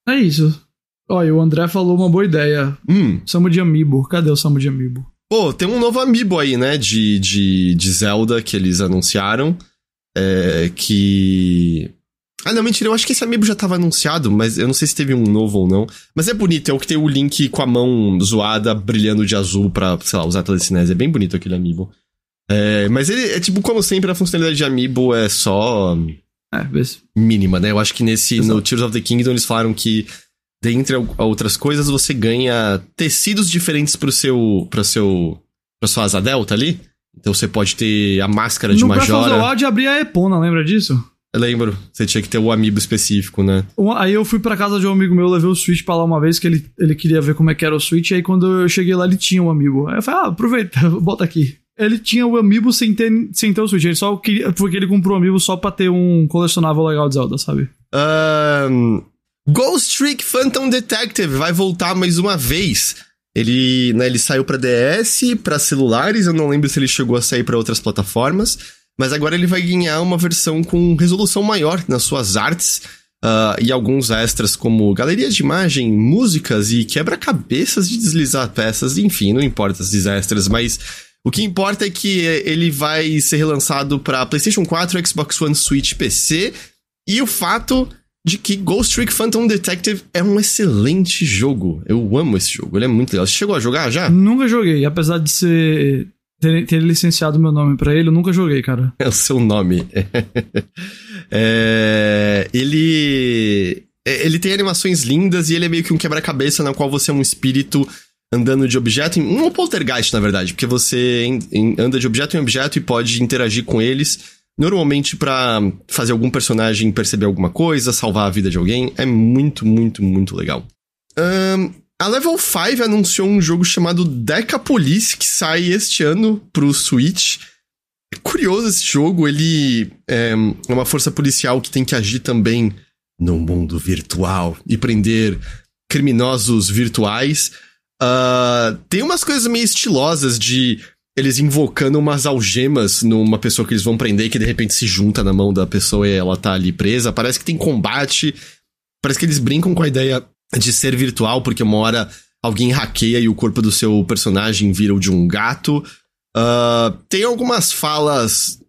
É isso. Olha, o André falou uma boa ideia. Hum. Samba de amiibo. Cadê o samba de amiibo? Pô, tem um novo amiibo aí, né? De, de, de Zelda que eles anunciaram. É, que. Ah, não, mentira, eu acho que esse amiibo já tava anunciado, mas eu não sei se teve um novo ou não. Mas é bonito, é o que tem o Link com a mão zoada, brilhando de azul pra, sei lá, usar telecinese. É bem bonito aquele amiibo. É, mas ele é tipo, como sempre, a funcionalidade de amiibo é só. É, mínima, né? Eu acho que nesse, no Tears of the Kingdom, eles falaram que, dentre outras coisas, você ganha tecidos diferentes pro seu. pro seu. pra sua asa delta ali. Então você pode ter a máscara de no Breath of the Majora. Wild abria a Epona, lembra disso? Eu lembro, você tinha que ter o amiibo específico, né? Um- Aí eu fui pra casa de um amigo meu, levei o Switch pra lá uma vez, que ele, ele queria ver como é que era o Switch, aí quando eu cheguei lá ele tinha um amiibo. Aí eu falei, ah, aproveita, bota aqui. Ele tinha o amiibo sem ter, sem ter o Switch, ele só queria, porque ele comprou o amiibo só pra ter um colecionável legal de Zelda, sabe? Ahn, Ghost Trick Phantom Detective vai voltar mais uma vez. Ele, né, ele saiu pra DS, pra celulares, eu não lembro se ele chegou a sair pra outras plataformas, mas agora ele vai ganhar uma versão com resolução maior nas suas artes ah, e alguns extras como galerias de imagem, músicas e quebra-cabeças de deslizar peças, enfim, não importa esses extras, mas o que importa é que ele vai ser relançado pra PlayStation 4, Xbox One, Switch, PC e o fato de que Ghost Trick Phantom Detective é um excelente jogo. Eu amo esse jogo, ele é muito legal. Você chegou a jogar já? Nunca joguei, apesar de ser. Ter, ter licenciado meu nome pra ele, eu nunca joguei, cara. É o seu nome. É, ele. Ele tem animações lindas e ele é meio que um quebra-cabeça na qual você é um espírito andando de objeto em. Um poltergeist, na verdade, porque você anda de objeto em objeto e pode interagir com eles. Normalmente pra fazer algum personagem perceber alguma coisa, salvar a vida de alguém. É muito, muito, muito legal. Ahn, a Level 5 anunciou um jogo chamado Decapolis, que sai este ano pro Switch. É curioso esse jogo, ele é uma força policial que tem que agir também no mundo virtual e prender criminosos virtuais. Ah, tem umas coisas meio estilosas de eles invocando umas algemas numa pessoa que eles vão prender que de repente se junta na mão da pessoa e ela tá ali presa. Parece que tem combate. Parece que eles brincam com a ideia de ser virtual, porque uma hora alguém hackeia e o corpo do seu personagem vira o de um gato. Ah, tem algumas falas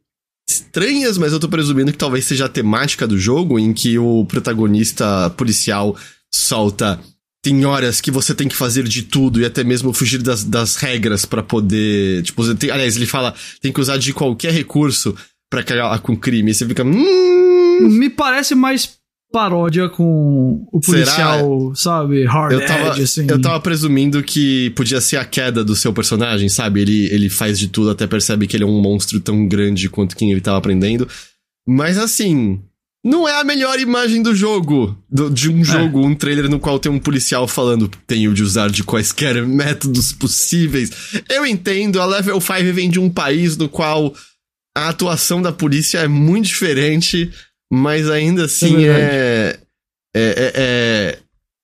estranhas, mas eu tô presumindo que talvez seja a temática do jogo, em que o protagonista policial solta. Tem horas que você tem que fazer de tudo e até mesmo fugir das, das regras pra poder. Tipo, tem- aliás, ele fala tem que usar de qualquer recurso pra acabar com crime. E você fica. Hum, Me parece mais paródia com o Será? policial, sabe? Hard eu tava, edge, assim. eu tava presumindo que podia ser a queda do seu personagem, sabe? Ele, ele faz de tudo, até percebe que ele é um monstro tão grande quanto quem ele tava aprendendo. Mas assim, não é a melhor imagem do jogo. do- de um jogo, um trailer no qual tem um policial falando tenho de usar de quaisquer métodos possíveis. Eu entendo, a Level 5 vem de um país no qual a atuação da polícia é muito diferente, mas ainda assim verdade. é, é, é- é-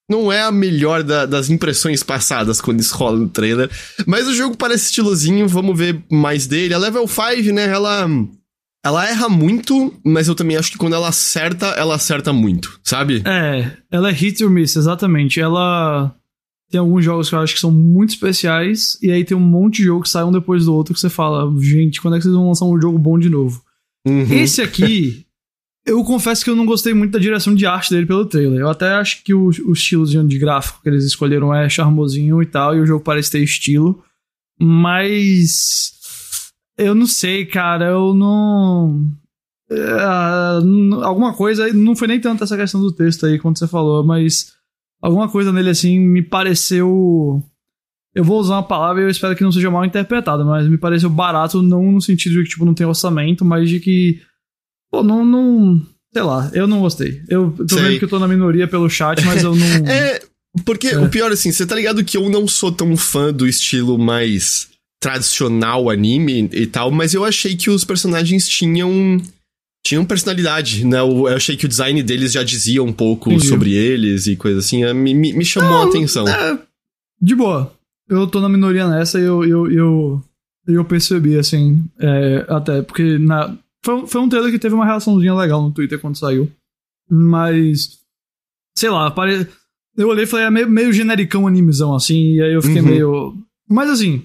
não é a melhor da- das impressões passadas quando isso rola no trailer. Mas o jogo parece estilosinho, vamos ver mais dele. A Level 5, né, ela. Ela erra muito, mas eu também acho que quando ela acerta, ela acerta muito, sabe? É, ela é hit or miss, exatamente. Ela tem alguns jogos que eu acho que são muito especiais, e aí tem um monte de jogo que sai um depois do outro que você fala, gente, quando é que vocês vão lançar um jogo bom de novo? Uhum. Esse aqui, eu confesso que eu não gostei muito da direção de arte dele pelo trailer. Eu até acho que o, o estilozinho de gráfico que eles escolheram é charmosinho e tal, e o jogo parece ter estilo. Mas. Eu não sei, cara, eu não. N- alguma coisa, não foi nem tanto essa questão do texto aí quando você falou, mas alguma coisa nele assim me pareceu. Eu vou usar uma palavra e eu espero que não seja mal interpretada, mas me pareceu barato, não no sentido de que tipo, não tem orçamento, mas de que. Pô, não. não sei lá, eu não gostei. Eu tô Sei. vendo que eu tô na minoria pelo chat, mas eu não. É, porque É. o pior, assim, você tá ligado que eu não sou tão fã do estilo mais tradicional anime e tal, mas eu achei que os personagens tinham. tinham personalidade, né? Eu achei que o design deles já dizia um pouco Entendi. sobre eles e coisa assim. é, Me, me, me chamou a atenção. É, de boa. Eu tô na minoria nessa e eu, eu, eu, eu percebi, assim. é, até porque na, foi, um- foi um trailer que teve uma reaçãozinha legal no Twitter quando saiu. Mas. Sei lá, pare... eu olhei e falei, é meio, meio genericão animezão, assim, e aí eu fiquei Uhum. meio. Mas assim,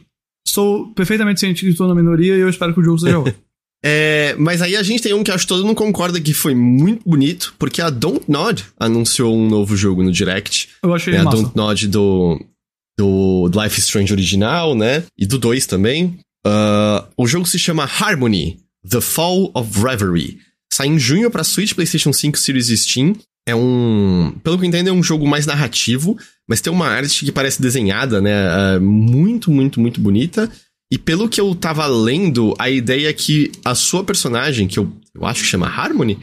Estou perfeitamente ciente que estou na minoria e eu espero que o jogo seja outro. É, mas aí a gente tem um que acho que todo mundo concorda que foi muito bonito, porque a Don't Nod anunciou um novo jogo no Direct. Eu achei É a massa. Don't Nod do, do Life is Strange original, né? E do 2 também. Ah, o jogo se chama Harmony, The Fall of Reverie. Sai em junho pra Switch, PlayStation 5, Series e Steam. É um. Pelo que eu entendo, é um jogo mais narrativo, mas tem uma arte que parece desenhada, né? ah, muito, muito, muito bonita. E pelo que eu tava lendo, a ideia é que a sua personagem, que eu, eu acho que chama Harmony,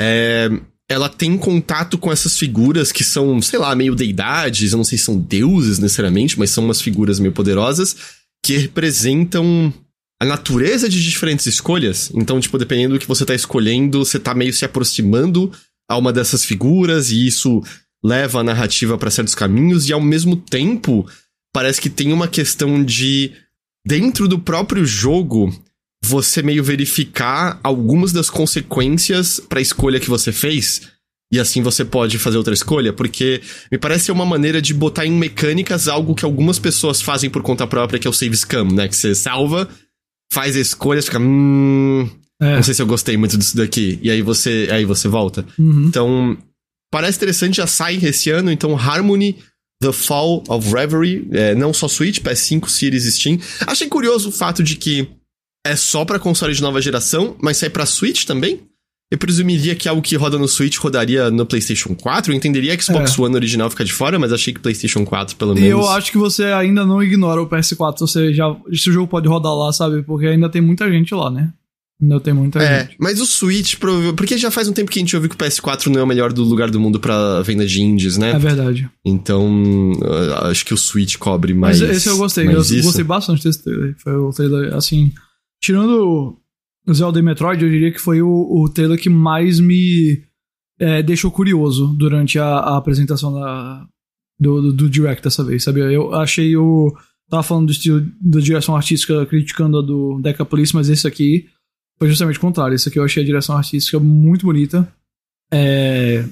é, ela tem contato com essas figuras que são, sei lá, meio deidades, eu não sei se são deuses necessariamente, mas são umas figuras meio poderosas que representam a natureza de diferentes escolhas. Então, tipo, dependendo do que você tá escolhendo, você tá meio se aproximando a uma dessas figuras e isso leva a narrativa pra certos caminhos e ao mesmo tempo parece que tem uma questão de dentro do próprio jogo você meio verificar algumas das consequências pra escolha que você fez. E assim você pode fazer outra escolha, porque me parece ser uma maneira de botar em mecânicas algo que algumas pessoas fazem por conta própria, que é o save scam, né? Que você salva, faz a escolha, fica. Hum, É. não sei se eu gostei muito disso daqui. E aí você, aí você volta. Uhum. Então, parece interessante, já sai esse ano. Então, Harmony, The Fall of Reverie, é, não só Switch, PS5, Series e Steam. Achei curioso o fato de que é só pra console de nova geração, mas sai pra Switch também. Eu presumiria que algo que roda no Switch rodaria no PlayStation 4. Eu entenderia que Xbox É. One original fica de fora, mas achei que PlayStation 4 pelo E menos. eu acho que você ainda não ignora o PS4, você já. Se o jogo pode rodar lá, sabe? Porque ainda tem muita gente lá, né? Ainda tem muita É, gente. mas o Switch, porque já faz um tempo que a gente ouviu que o PS4 não é o melhor do lugar do mundo pra venda de indies, né? É verdade. Então, uh, acho que o Switch cobre mais. Mas esse eu gostei. Eu isso. gostei bastante desse trailer. Foi o trailer, assim. Tirando o Zelda e Metroid, eu diria que foi o, o trailer que mais me é, deixou curioso durante a, a apresentação da, do, do, do Direct dessa vez, sabe? Eu achei o. Tava falando do estilo da direção artística, criticando a do Decapolis, mas esse aqui foi justamente o contrário. Esse aqui eu achei a direção artística muito bonita. É,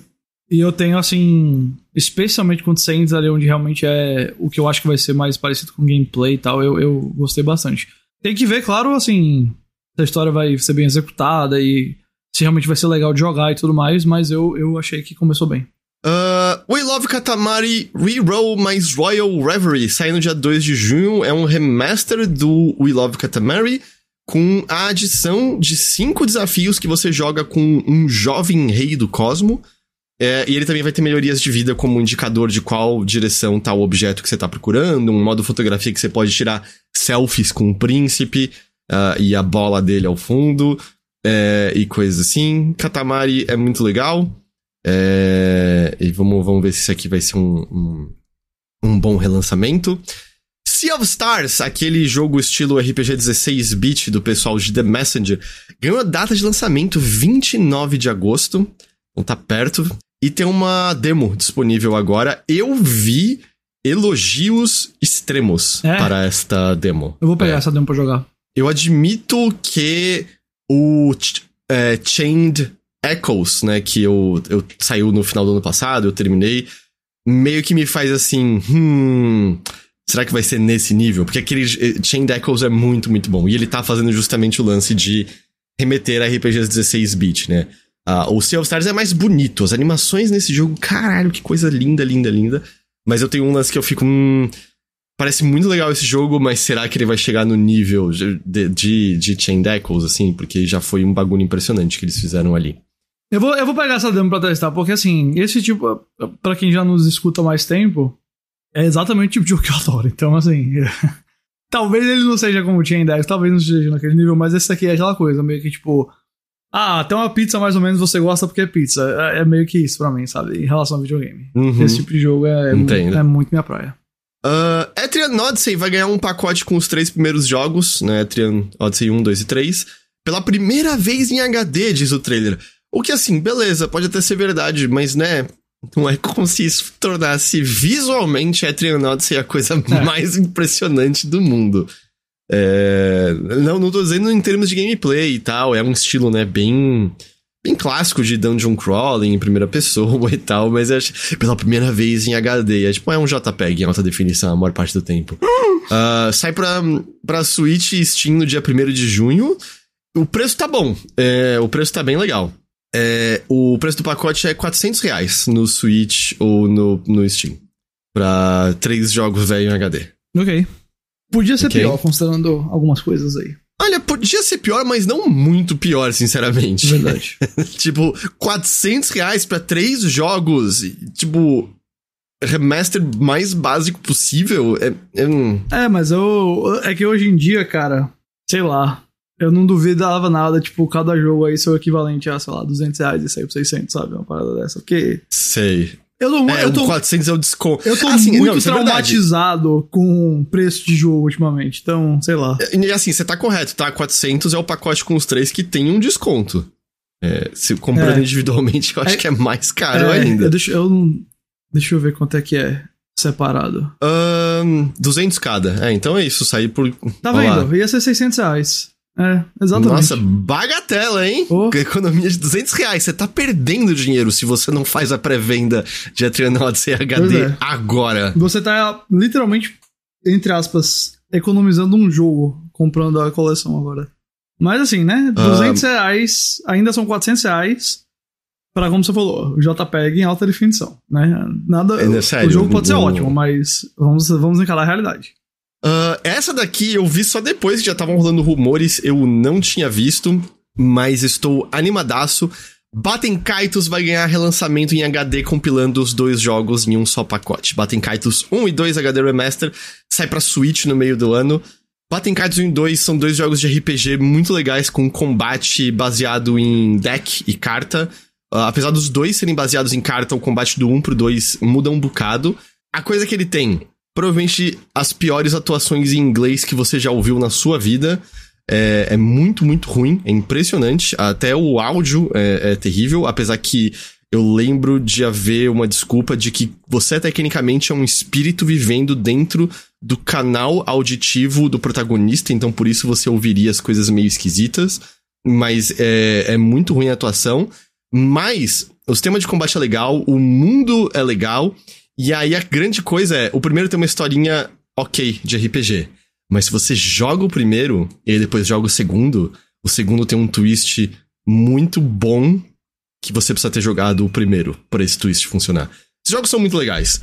e eu tenho, assim, especialmente com Saints ali, onde realmente é o que eu acho que vai ser mais parecido com gameplay e tal, eu, eu gostei bastante. Tem que ver, claro, assim, se a história vai ser bem executada e se realmente vai ser legal de jogar e tudo mais, mas eu, eu achei que começou bem. Uh, We Love Katamari Reroll mais Royal Reverie, sai no dia 2 de junho, é um remaster do We Love Katamari, com a adição de cinco desafios que você joga com um jovem rei do cosmo. É, e ele também vai ter melhorias de vida como indicador de qual direção tá o objeto que você tá procurando, um modo fotografia que você pode tirar selfies com o príncipe ah, e a bola dele ao fundo, é, e coisas assim. Katamari é muito legal. É, e vamos, vamos ver se isso aqui vai ser um, um, um bom relançamento. Sea of Stars, aquele jogo estilo RPG 16-bit do pessoal de The Messenger, ganhou a data de lançamento 29 de agosto. Então tá perto. E tem uma demo disponível agora. Eu vi elogios extremos É? para esta demo. Eu vou pegar É. essa demo pra jogar. Eu admito que o é, Chained Echoes, né, que eu, eu saiu no final do ano passado, eu terminei, meio que me faz assim, hum, será que vai ser nesse nível? Porque aquele eh, Chained Echoes é muito, muito bom. E ele tá fazendo justamente o lance de remeter a RPGs 16-bit, né? Ah, o Sea of Stars é mais bonito, as animações nesse jogo, caralho, que coisa linda, linda, linda. Mas eu tenho um lance que eu fico, hum, Parece muito legal esse jogo, mas será que ele vai chegar no nível de, de, de, de Chained Echoes, assim? Porque já foi um bagulho impressionante que eles fizeram ali. Eu vou, eu vou pegar essa demo pra testar, porque assim, esse tipo, pra quem já nos escuta mais tempo, é exatamente o tipo de jogo que eu adoro. Então, assim, talvez ele não seja como o Chain 10, talvez não seja naquele nível, mas esse aqui é aquela coisa, meio que tipo, ah, até uma pizza mais ou menos você gosta porque é pizza. É, é meio que isso pra mim, sabe? Em relação ao videogame. Uhum. Esse tipo de jogo é, é, muito, é muito minha praia. Uh, Etrian Odyssey vai ganhar um pacote com os três primeiros jogos, né? Etrian Odyssey 1, 2 e 3. Pela primeira vez em HD, diz o trailer. O que assim, beleza, pode até ser verdade, mas né, não é como se isso tornasse visualmente Etrian Odyssey a coisa É. mais impressionante do mundo. É, não, não tô dizendo em termos de gameplay e tal, é um estilo, né, bem bem clássico de dungeon crawling em primeira pessoa e tal, mas é pela primeira vez em HD, é tipo, é um JPEG em alta definição a maior parte do tempo. Uh, sai pra, pra Switch e Steam no dia 1 de junho. O preço tá bom. É, o preço tá bem legal. É, o preço do pacote é 400 reais no Switch ou no, no Steam. Pra três jogos velho em HD. Ok. Podia ser Ok. pior, considerando algumas coisas aí. Olha, podia ser pior, mas não muito pior, sinceramente. Verdade. tipo, 400 reais pra três jogos. Tipo, remaster mais básico possível. É, é é, mas eu. É que hoje em dia, cara, sei lá. Eu não duvidava nada, tipo, cada jogo aí ser o equivalente a, sei lá, 200 reais e sair por 600, sabe? Uma parada dessa. Porque sei. eu tô, É, eu tô, 400 é o desconto. eu tô Assim, muito não, é traumatizado com preço de jogo ultimamente. Então, sei lá. E assim, você tá correto, tá? 400 é o pacote com os três que tem um desconto. É, se comprando É. individualmente, eu acho É- que é mais caro É, ainda. Eu deixa, eu não- deixa eu ver quanto é que é separado. Ahn, 200 cada. É, então é isso, sair por. Tá Olha lá. vendo? Ia ser 600 reais. É, exatamente. Nossa, bagatela, hein? Oh. Economia de 200 reais. Você tá perdendo dinheiro se você não faz a pré-venda de Atrianod Pois HD é. agora. Você tá literalmente, entre aspas, economizando um jogo comprando a coleção agora. Mas assim, né? Ah. 200 reais, ainda são 400 reais pra, como você falou, o JPEG em alta definição, né? Nada. É, né, sério, o jogo pode ser o- ótimo, mas vamos, vamos encarar a realidade. Ah, essa daqui eu vi só depois que já estavam rolando rumores, eu não tinha visto, mas estou animadaço. Batem Kaitos vai ganhar relançamento em HD compilando os dois jogos em um só pacote. Batem Kaitos 1 e 2 HD Remaster sai pra Switch no meio do ano. Batem Kaitos 1 e 2 são dois jogos de RPG muito legais com combate baseado em deck e carta. Ah, apesar dos dois serem baseados em carta, o combate do 1 pro 2 muda um bocado. A coisa que ele tem, provavelmente as piores atuações em inglês que você já ouviu na sua vida. É, é muito, muito ruim, é impressionante. Até o áudio é, é terrível, apesar que eu lembro de haver uma desculpa de que você tecnicamente é um espírito vivendo dentro do canal auditivo do protagonista, então por isso você ouviria as coisas meio esquisitas. Mas é, é muito ruim a atuação. Mas o sistema de combate é legal, o mundo é legal. E aí a grande coisa é: o primeiro tem uma historinha ok de RPG. Mas se você joga o primeiro e depois joga o segundo, o segundo tem um twist muito bom que você precisa ter jogado o primeiro para esse twist funcionar. Esses jogos são muito legais.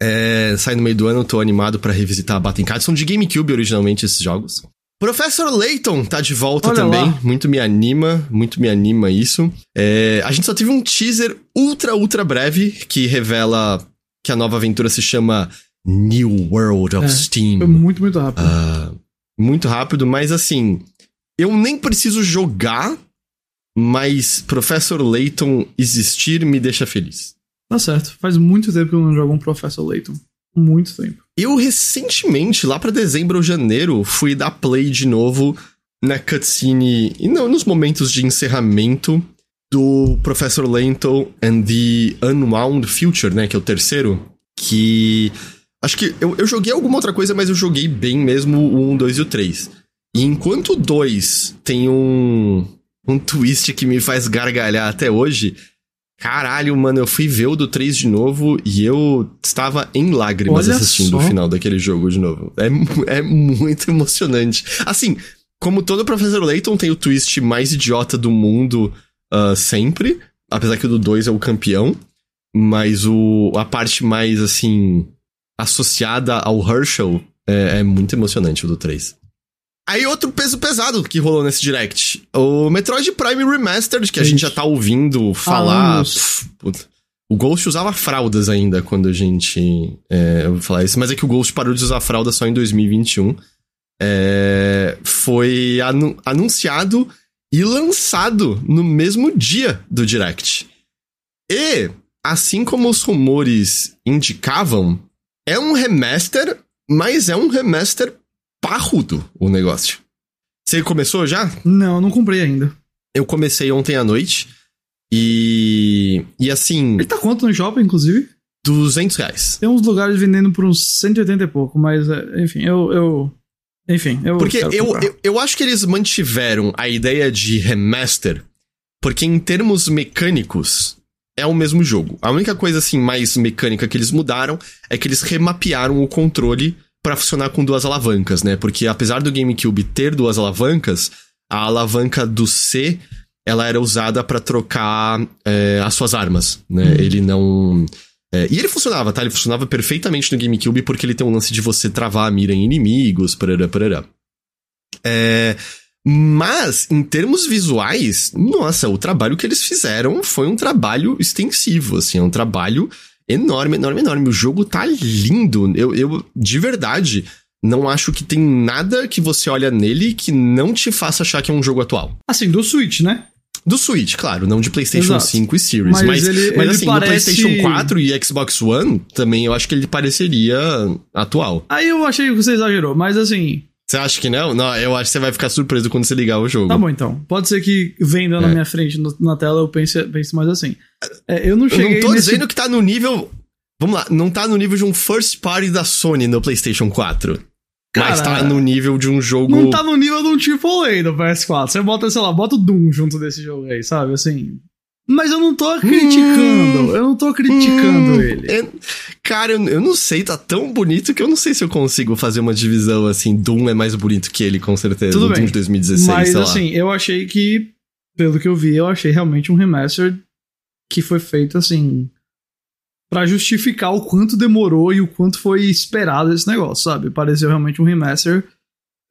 É, sai no meio do ano, tô animado pra revisitar Batem Cards. São de GameCube originalmente esses jogos. Professor Layton tá de volta Olha também. lá. Muito me anima, muito me anima isso. É, a gente só teve um teaser ultra, ultra breve que revela que a nova aventura se chama New World of É, Steam. Foi muito, muito rápido. Ah, muito rápido, mas assim, eu nem preciso jogar, mas Professor Layton existir me deixa feliz. Tá certo. Faz muito tempo que eu não jogo um Professor Layton. Muito tempo. Eu recentemente, lá pra dezembro ou janeiro, fui dar play de novo na cutscene e não, nos momentos de encerramento do Professor Layton and the Unwound Future, né, que é o terceiro, que acho que eu, eu joguei alguma outra coisa, mas eu joguei bem mesmo o 1, 2 e o 3. E enquanto o 2 tem um um twist que me faz gargalhar até hoje, Caralho, mano, eu fui ver o do 3 de novo e eu estava em lágrimas Olha assistindo só. o final daquele jogo de novo. É, é muito emocionante. Assim, como todo Professor Layton tem o twist mais idiota do mundo ah, sempre, apesar que o do 2 é o campeão, mas o, a parte mais, assim, associada ao Herschel é, é muito emocionante o do 3. Aí outro peso pesado que rolou nesse direct. O Metroid Prime Remastered, que a Ixi. gente já tá ouvindo falar. O Ghost usava fraldas ainda quando a gente é, ouviu falar isso, mas é que o Ghost parou de usar fralda só em 2021. É, foi anu- anunciado e lançado no mesmo dia do Direct. E, assim como os rumores indicavam, é um remaster, mas é um remaster parrudo o negócio. Você começou já? Não, não comprei ainda. Eu comecei ontem à noite. E. E assim, Ele tá quanto no shopping, inclusive? 200 reais. Tem uns lugares vendendo por uns 180 e pouco, mas é, enfim, eu. eu enfim, eu. Porque eu, eu, eu acho que eles mantiveram a ideia de remaster, porque em termos mecânicos é o mesmo jogo. A única coisa assim mais mecânica que eles mudaram é que eles remapearam o controle para funcionar com duas alavancas, né? Porque apesar do GameCube ter duas alavancas, a alavanca do C ela era usada para trocar é, as suas armas, né? Uhum. Ele não. É, e ele funcionava, tá? Ele funcionava perfeitamente no GameCube porque ele tem um lance de você travar a mira em inimigos, parará, parará. É, mas, em termos visuais, nossa, o trabalho que eles fizeram foi um trabalho extensivo, assim, é um trabalho enorme, enorme, enorme. O jogo tá lindo. Eu, eu de verdade, não acho que tem nada que você olha nele que não te faça achar que é um jogo atual. Assim, do Switch, né? Do Switch, claro, não de PlayStation Exato. 5 e Series. Mas, mas, ele, mas ele assim, parece... no PlayStation 4 e Xbox One, também eu acho que ele pareceria atual. Aí eu achei que você exagerou, mas assim. Você acha que não? Não, eu acho que você vai ficar surpreso quando você ligar o jogo. Tá bom, então. Pode ser que vendo é. na minha frente, no, na tela, eu pense, pense mais assim. É, eu não cheguei. Eu não tô nesse... dizendo que tá no nível. Vamos lá, não tá no nível de um first party da Sony no PlayStation 4. Cara, mas tá no nível de um jogo. Não tá no nível de um AAA no PS4. Você bota, sei lá, bota o Doom junto desse jogo aí, sabe? Assim. Mas eu não tô criticando. Hum, eu não tô criticando hum, ele. É, cara, eu, eu, não sei, tá tão bonito que eu não sei se eu consigo fazer uma divisão assim. Doom é mais bonito que ele, com certeza. Tudo bem. Doom de 2016. Mas assim, eu achei que, pelo que eu vi, eu achei realmente um remaster que foi feito assim para justificar o quanto demorou e o quanto foi esperado esse negócio, sabe? Pareceu realmente um remaster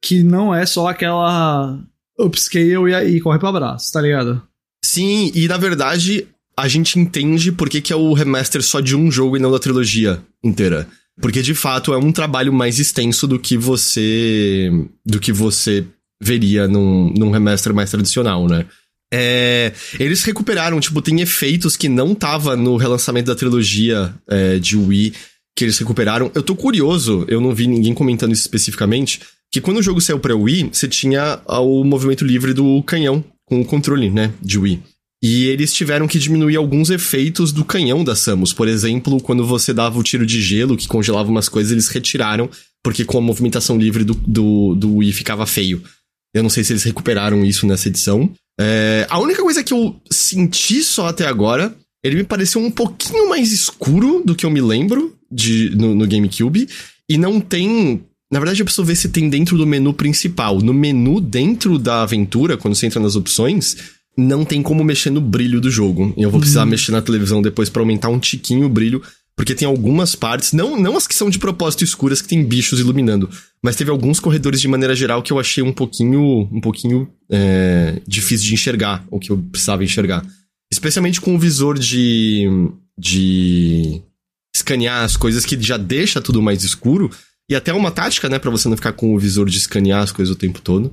que não é só aquela upscale e aí corre pra abraço, tá ligado? Sim, e na verdade a gente entende por que, que é o remaster só de um jogo e não da trilogia inteira. Porque de fato é um trabalho mais extenso do que você. do que você veria num, num remaster mais tradicional, né? É, eles recuperaram, tipo, tem efeitos que não tava no relançamento da trilogia é, de Wii que eles recuperaram. Eu tô curioso, eu não vi ninguém comentando isso especificamente, que quando o jogo saiu pra Wii, você tinha o movimento livre do canhão com o controle, né, de Wii. E eles tiveram que diminuir alguns efeitos do canhão da Samus. Por exemplo, quando você dava o tiro de gelo, que congelava umas coisas, eles retiraram, porque com a movimentação livre do, do, do Wii ficava feio. Eu não sei se eles recuperaram isso nessa edição. É, a única coisa que eu senti só até agora, ele me pareceu um pouquinho mais escuro do que eu me lembro de, no, no GameCube. E não tem. Na verdade, eu preciso ver se tem dentro do menu principal. No menu dentro da aventura, quando você entra nas opções, não tem como mexer no brilho do jogo. Eu vou precisar uhum. mexer na televisão depois para aumentar um tiquinho o brilho. Porque tem algumas partes, não, não as que são de propósito escuras que tem bichos iluminando, mas teve alguns corredores de maneira geral que eu achei um pouquinho, um pouquinho é, difícil de enxergar o que eu precisava enxergar. Especialmente com o visor de, de escanear as coisas que já deixa tudo mais escuro. E até uma tática, né, para você não ficar com o visor de escanear as coisas o tempo todo.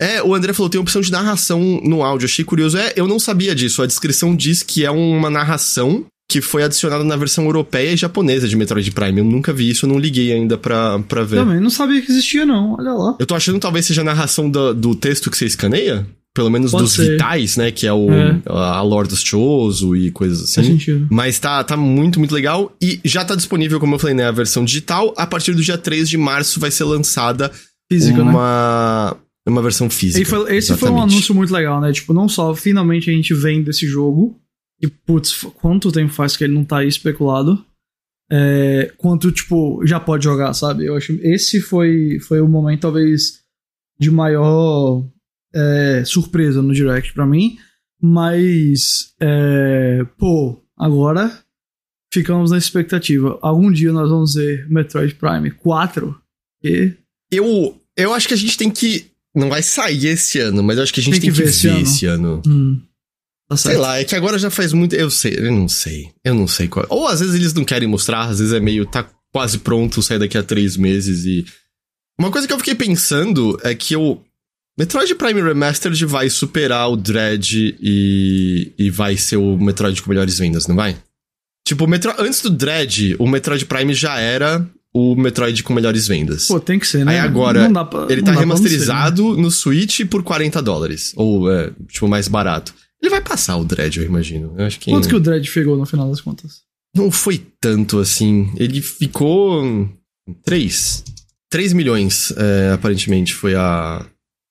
É, o André falou, tem opção de narração no áudio. Achei curioso. É, eu não sabia disso. A descrição diz que é uma narração que foi adicionado na versão europeia e japonesa de Metroid Prime. Eu nunca vi isso, eu não liguei ainda pra, pra ver. Também não sabia que existia, não. Olha lá. Eu tô achando talvez seja a narração do, do texto que você escaneia. Pelo menos Pode dos ser. vitais, né? Que é o é. a Lord dos e coisas assim. Faz sentido. Mas tá, tá muito, muito legal. E já tá disponível, como eu falei, né? A versão digital. A partir do dia 3 de março vai ser lançada Física, uma... Né? Uma versão física. Foi, esse exatamente. foi um anúncio muito legal, né? Tipo, não só finalmente a gente vende esse jogo, e, putz, quanto tempo faz que ele não tá aí especulado? É, quanto, tipo, já pode jogar, sabe? Eu acho esse foi, foi o momento, talvez, de maior é, surpresa no Direct para mim. Mas, é, pô, agora ficamos na expectativa. Algum dia nós vamos ver Metroid Prime 4 e. Eu, eu acho que a gente tem que. Não vai sair esse ano, mas eu acho que a gente tem, tem que, ver, esse ano. Esse ano. Hum. Tá sei lá, é que agora já faz muito. Eu sei, eu não sei. Eu não sei qual. Ou às vezes eles não querem mostrar, às vezes é meio. tá quase pronto, sai daqui a três meses e. Uma coisa que eu fiquei pensando é que o. Metroid Prime Remastered vai superar o Dread e, e vai ser o Metroid com melhores vendas, não vai? Tipo, Metro... antes do Dread, o Metroid Prime já era o Metroid com melhores vendas. Pô, tem que ser, né? Aí agora, pra, ele tá remasterizado ser, né? no Switch por 40 dólares. Ou, é, tipo, mais barato. Ele vai passar o Dredd, eu imagino. Eu acho que... Quanto que o Dredd chegou no final das contas? Não foi tanto assim. Ele ficou. 3. 3 milhões, é, aparentemente, foi a,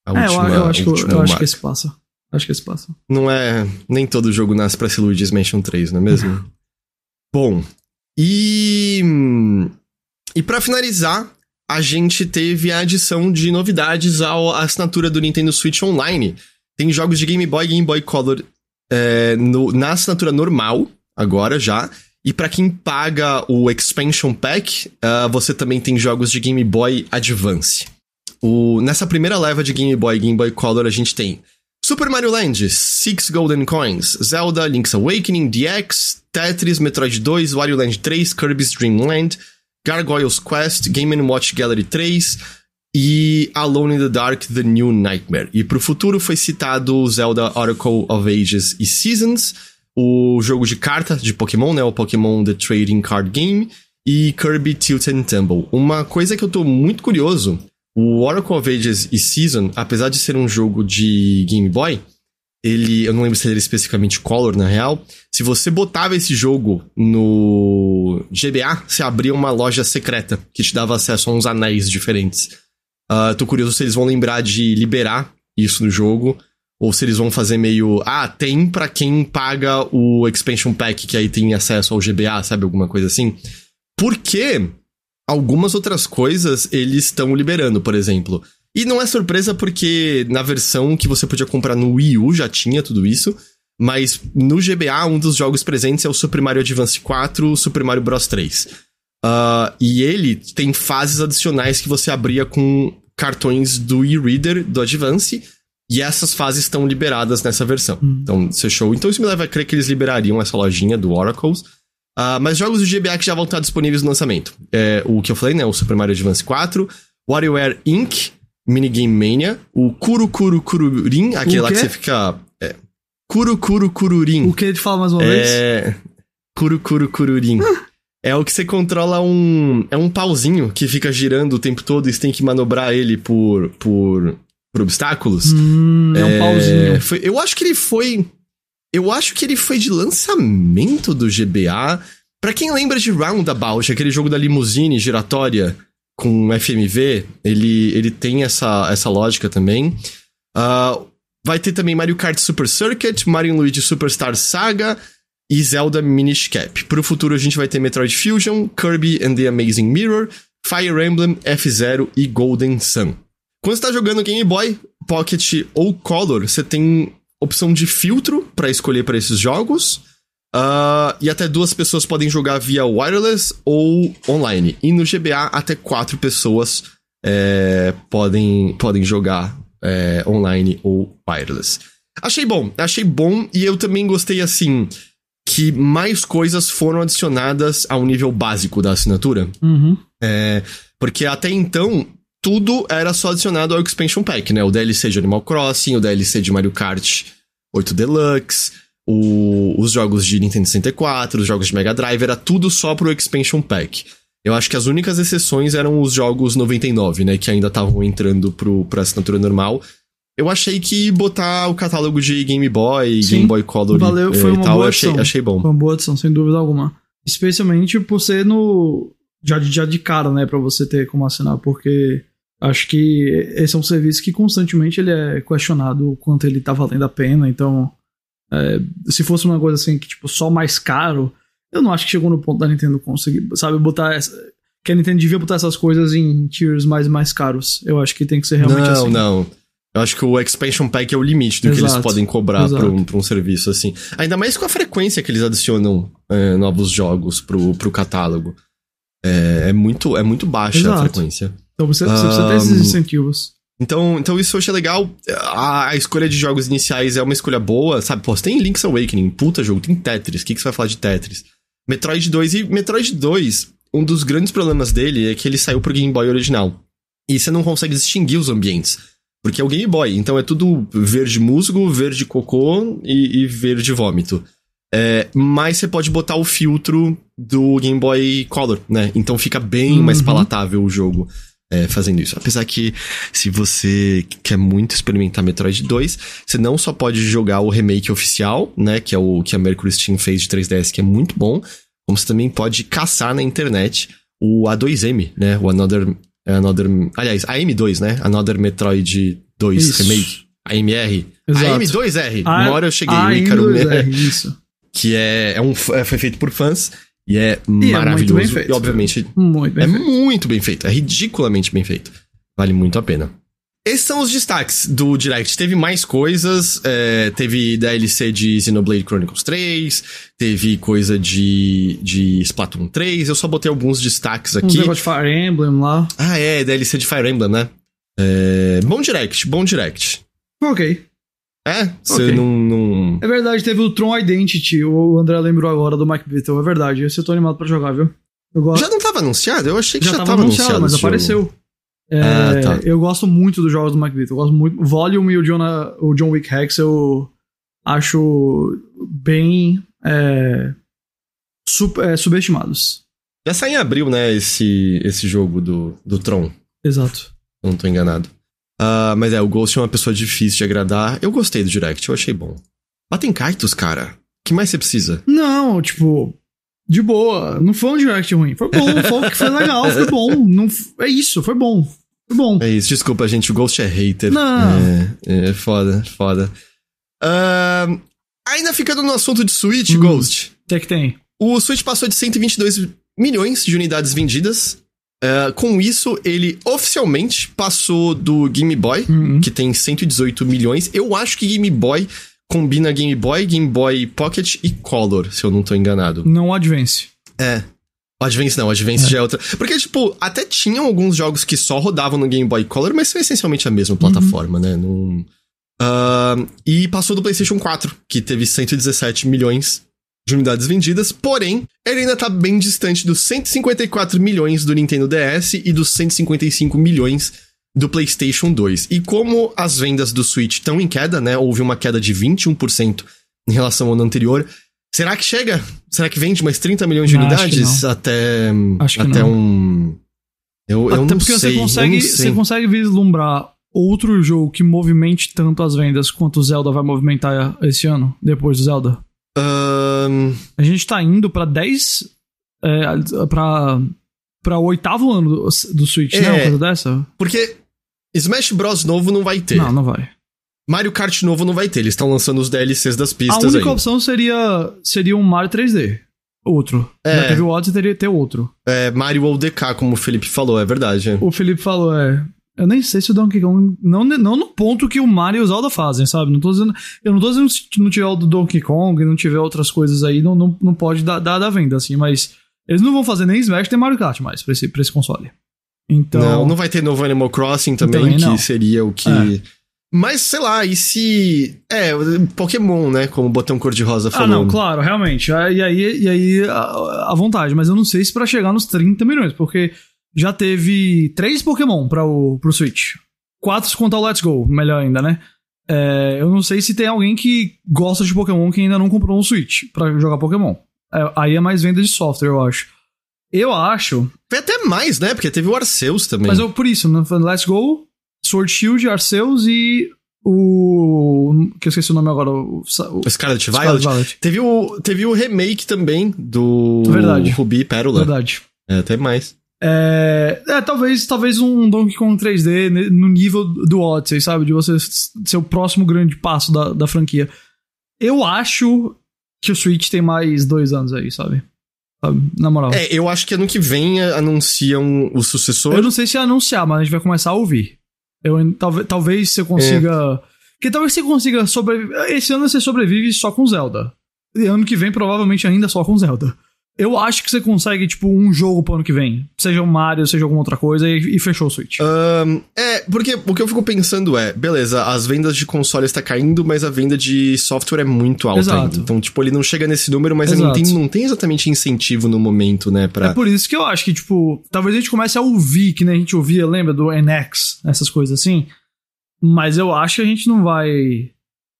a é, última. Eu, eu acho, que, eu acho que esse passa. Acho que esse passa. Não é. Nem todo jogo nasce pra ser Luigi's Mansion 3, não é mesmo? Bom. E. E para finalizar, a gente teve a adição de novidades à assinatura do Nintendo Switch Online. Tem jogos de Game Boy e Game Boy Color é, no, na assinatura normal, agora já. E para quem paga o Expansion Pack, uh, você também tem jogos de Game Boy Advance. O, nessa primeira leva de Game Boy e Game Boy Color, a gente tem Super Mario Land, Six Golden Coins, Zelda, Link's Awakening, DX, Tetris, Metroid 2, Wario Land 3, Kirby's Dream Land, Gargoyles Quest, Game Watch Gallery 3 e Alone in the Dark The New Nightmare. E pro futuro foi citado Zelda Oracle of Ages e Seasons, o jogo de carta de Pokémon, né, o Pokémon The Trading Card Game, e Kirby Tilt and Tumble. Uma coisa que eu tô muito curioso, o Oracle of Ages e Season, apesar de ser um jogo de Game Boy, ele, eu não lembro se ele era especificamente Color na real. Se você botava esse jogo no GBA, você abria uma loja secreta que te dava acesso a uns anéis diferentes. Uh, tô curioso se eles vão lembrar de liberar isso no jogo. Ou se eles vão fazer meio. Ah, tem para quem paga o expansion pack, que aí tem acesso ao GBA, sabe? Alguma coisa assim. Porque algumas outras coisas eles estão liberando, por exemplo. E não é surpresa porque na versão que você podia comprar no Wii U já tinha tudo isso. Mas no GBA, um dos jogos presentes é o Super Mario Advance 4, o Super Mario Bros 3. Uh, ah, e ele tem fases adicionais que você abria com cartões do e-reader do Advance. E essas fases estão liberadas nessa versão. Hum. Então, isso é show. Então, isso me leva a crer que eles liberariam essa lojinha do Oracles. Uh, mas jogos do GBA que já vão estar disponíveis no lançamento. É, o que eu falei, né? O Super Mario Advance 4, WarioWare Inc., Minigame Mania, o Kuru Kuru Kururin, aquele lá que você fica. É, Kuru Kuru Kururin. O que ele fala mais uma é... vez? É. Kuru Kuru Kururin. É o que você controla um. É um pauzinho que fica girando o tempo todo e você tem que manobrar ele por. por. por obstáculos. Hum, é, é um pauzinho. Foi, eu acho que ele foi. Eu acho que ele foi de lançamento do GBA. Pra quem lembra de Roundabout, aquele jogo da limusine giratória com FMV, ele, ele tem essa, essa lógica também. Uh, vai ter também Mario Kart Super Circuit, Mario Luigi Superstar Saga e Zelda Minish Cap. Pro futuro a gente vai ter Metroid Fusion, Kirby and the Amazing Mirror, Fire Emblem, F-Zero e Golden Sun. Quando você tá jogando Game Boy, Pocket ou Color, você tem opção de filtro para escolher para esses jogos. Uh, e até duas pessoas podem jogar via wireless ou online. E no GBA, até quatro pessoas é, podem, podem jogar é, online ou wireless. Achei bom, achei bom e eu também gostei assim que mais coisas foram adicionadas ao nível básico da assinatura. Uhum. É, porque até então tudo era só adicionado ao Expansion Pack, né? O DLC de Animal Crossing, o DLC de Mario Kart 8 Deluxe, o, os jogos de Nintendo 64, os jogos de Mega Drive, era tudo só pro Expansion Pack. Eu acho que as únicas exceções eram os jogos 99, né? Que ainda estavam entrando pro, pra assinatura normal. Eu achei que botar o catálogo de Game Boy, Sim, Game Boy Color valeu, foi uma tal, boa achei, achei bom. Foi uma boa adição, sem dúvida alguma. Especialmente por ser no. Já, já de cara, né? Pra você ter como assinar, porque acho que esse é um serviço que constantemente ele é questionado o quanto ele tá valendo a pena, então. É, se fosse uma coisa assim que, tipo, só mais caro, eu não acho que chegou no ponto da Nintendo conseguir, sabe, botar essa, que a Nintendo devia botar essas coisas em tiers mais mais caros. Eu acho que tem que ser realmente não, assim. Não, não. Eu acho que o Expansion Pack é o limite do exato, que eles podem cobrar pra um, pra um, serviço assim. Ainda mais com a frequência que eles adicionam é, novos jogos pro, pro catálogo. É, é, muito, é muito baixa exato. a frequência. Então você, você um, precisa ter esses incentivos. Então, então isso eu achei legal. A, a, escolha de jogos iniciais é uma escolha boa, sabe? Pô, tem Link's Awakening, puta jogo, tem Tetris. O que, que você vai falar de Tetris? Metroid 2 e Metroid 2, um dos grandes problemas dele é que ele saiu pro Game Boy original. E você não consegue distinguir os ambientes. Porque é o Game Boy, então é tudo verde musgo, verde cocô e, e verde vômito. É, mas você pode botar o filtro do Game Boy Color, né? Então fica bem uhum. mais palatável o jogo é, fazendo isso. Apesar que, se você quer muito experimentar Metroid 2, você não só pode jogar o remake oficial, né? Que é o que a Mercury Steam fez de 3DS, que é muito bom, como você também pode caçar na internet o A2M, né? O Another. Another aliás, a M2, né? Another Metroid 2 isso. Remake. A MR. Exato. A M2R. A, Uma hora eu cheguei, a o Icaro. R, isso. Que é, é um, é, foi feito por fãs. E é E é maravilhoso. bem feito. E obviamente Muito é feito. muito bem feito. É ridiculamente bem feito. Vale muito a pena. Esses são os destaques do Direct. Teve mais coisas. é, teve DLC de Xenoblade Chronicles 3. Teve coisa de, de Splatoon 3. Eu só botei alguns destaques Um aqui. negócio de Fire Emblem lá. Ah, é, DLC de Fire Emblem, né? É, bom Direct, bom Direct. Ok. É? Você Ok. não, não. É verdade, teve o Tron Identity. O André lembrou agora do Mike Beatle. É verdade. Esse eu tô animado pra jogar, viu? Já não tava anunciado? Eu achei que já, já, tava, tava anunciado, mas esse jogo. É, Ah, tá. Eu gosto muito dos jogos do Beatle. Eu gosto muito. Volume e o John, o John Wick Hex eu acho bem é, sub- é, subestimados. Já saiu em abril, né, esse, esse jogo do, do Tron. Exato. eu não tô enganado. Ah, mas é, o Ghost é uma pessoa difícil de agradar. Eu gostei do Direct, eu achei bom. Batem Kaitos, cara. O que mais você precisa? Não, tipo, de boa. Não foi um direct ruim. Foi bom, foi, foi legal, foi bom. Não, é isso, foi bom. Foi bom. É isso, desculpa, gente, o Ghost é hater. Não. É, é foda, foda. Ah, ainda ficando no assunto de Switch, Hum. Ghost. O que é que tem? O Switch passou de 122 milhões de unidades vendidas. Ah, com isso, ele oficialmente passou do Game Boy, Uhum. que tem 118 milhões. Eu acho que Game Boy combina Game Boy, Game Boy Pocket e Color, se eu não tô enganado. Não Advance. É. O Advance não, o Advance É. já é outra. Porque, tipo, até tinham alguns jogos que só rodavam no Game Boy Color, mas são essencialmente a mesma plataforma, né? Não... Ah, e passou do PlayStation 4, que teve 117 milhões de unidades vendidas, porém, ele ainda tá bem distante dos 154 milhões do Nintendo DS e dos 155 milhões do PlayStation 2. E como as vendas do Switch estão em queda, né? Houve uma queda de 21% em relação ao ano anterior. Será que chega? Será que vende mais 30 milhões de Não, unidades até Acho que até não. um eu, eu Até não porque sei, você consegue, você consegue vislumbrar outro jogo que movimente tanto as vendas quanto o Zelda vai movimentar esse ano, depois do Zelda. Ahn, A gente tá indo pra 10. É, pra, pra o oitavo ano do, do Switch, né? É. Uma coisa dessa? porque Smash Bros novo não vai ter. Não, não vai. Mario Kart novo não vai ter. Eles estão lançando os DLCs das A pistas única aí. opção seria, seria um Mario 3D. Outro. É. Já teve o Odyssey, teria que ter outro. É, Mario ou DK, como o Felipe falou, é verdade. O Felipe falou, é. Eu nem sei se o Donkey Kong. Não, não no ponto que o Mario e o Zelda fazem, sabe? Não tô dizendo. Eu não tô dizendo se não tiver o do Donkey Kong e não tiver outras coisas aí, não, não, não pode dar, dar da venda, assim, mas. Eles não vão fazer nem Smash nem Mario Kart mais pra esse, pra esse console. Então. Não, não vai ter novo Animal Crossing também, Também que seria o que. É. Mas, sei lá, e se. É, Pokémon, né? Como o botão cor-de-rosa Ah, falou. não, claro, realmente. Ah, E aí, e aí a, a vontade, mas eu não sei se pra chegar nos 30 milhões, porque já teve três Pokémon para o pro Switch. Quatro se contar o Let's Go, melhor ainda, né? É, eu não sei se tem alguém que gosta de Pokémon que ainda não comprou um Switch pra jogar Pokémon. É, aí é mais venda de software, eu acho. Eu acho, Foi até mais, né? Porque teve o Arceus também. mas eu, por isso, né, Let's Go, Sword Shield, Arceus e o. que eu esqueci o nome agora. O, o, Scarlet Scarlet Violet. Violet. Teve o, teve o remake também do Verdade. Ruby e Pérola. Verdade. É, até mais. É, é, talvez, talvez um Donkey Kong 3D ne- no nível do Odyssey, sabe? De você ser o próximo grande passo da, da franquia. Eu acho que o Switch tem mais dois anos aí, sabe? Na moral. É, eu acho que ano que vem eh, anunciam o sucessor. Eu não sei se é anunciar, mas a gente vai começar a ouvir. Eu, talvez, talvez você consiga. Que talvez você consiga sobreviver. Esse ano você sobrevive só com Zelda. E ano que vem, provavelmente, ainda só com Zelda. Eu acho que você consegue, tipo, um jogo pro ano que vem. Seja um Mario, seja alguma outra coisa, e, e fechou o Switch. Ahn, é, porque o que eu fico pensando é, beleza, as vendas de console está caindo, mas a venda de software é muito alta Exato. ainda. Então, tipo, ele não chega nesse número, mas a. Nintendo não tem exatamente incentivo no momento, né, pra... É por isso que eu acho que, tipo, talvez a gente comece a ouvir, que nem a gente ouvia, lembra do NX, essas coisas assim. Mas eu acho que a gente não vai.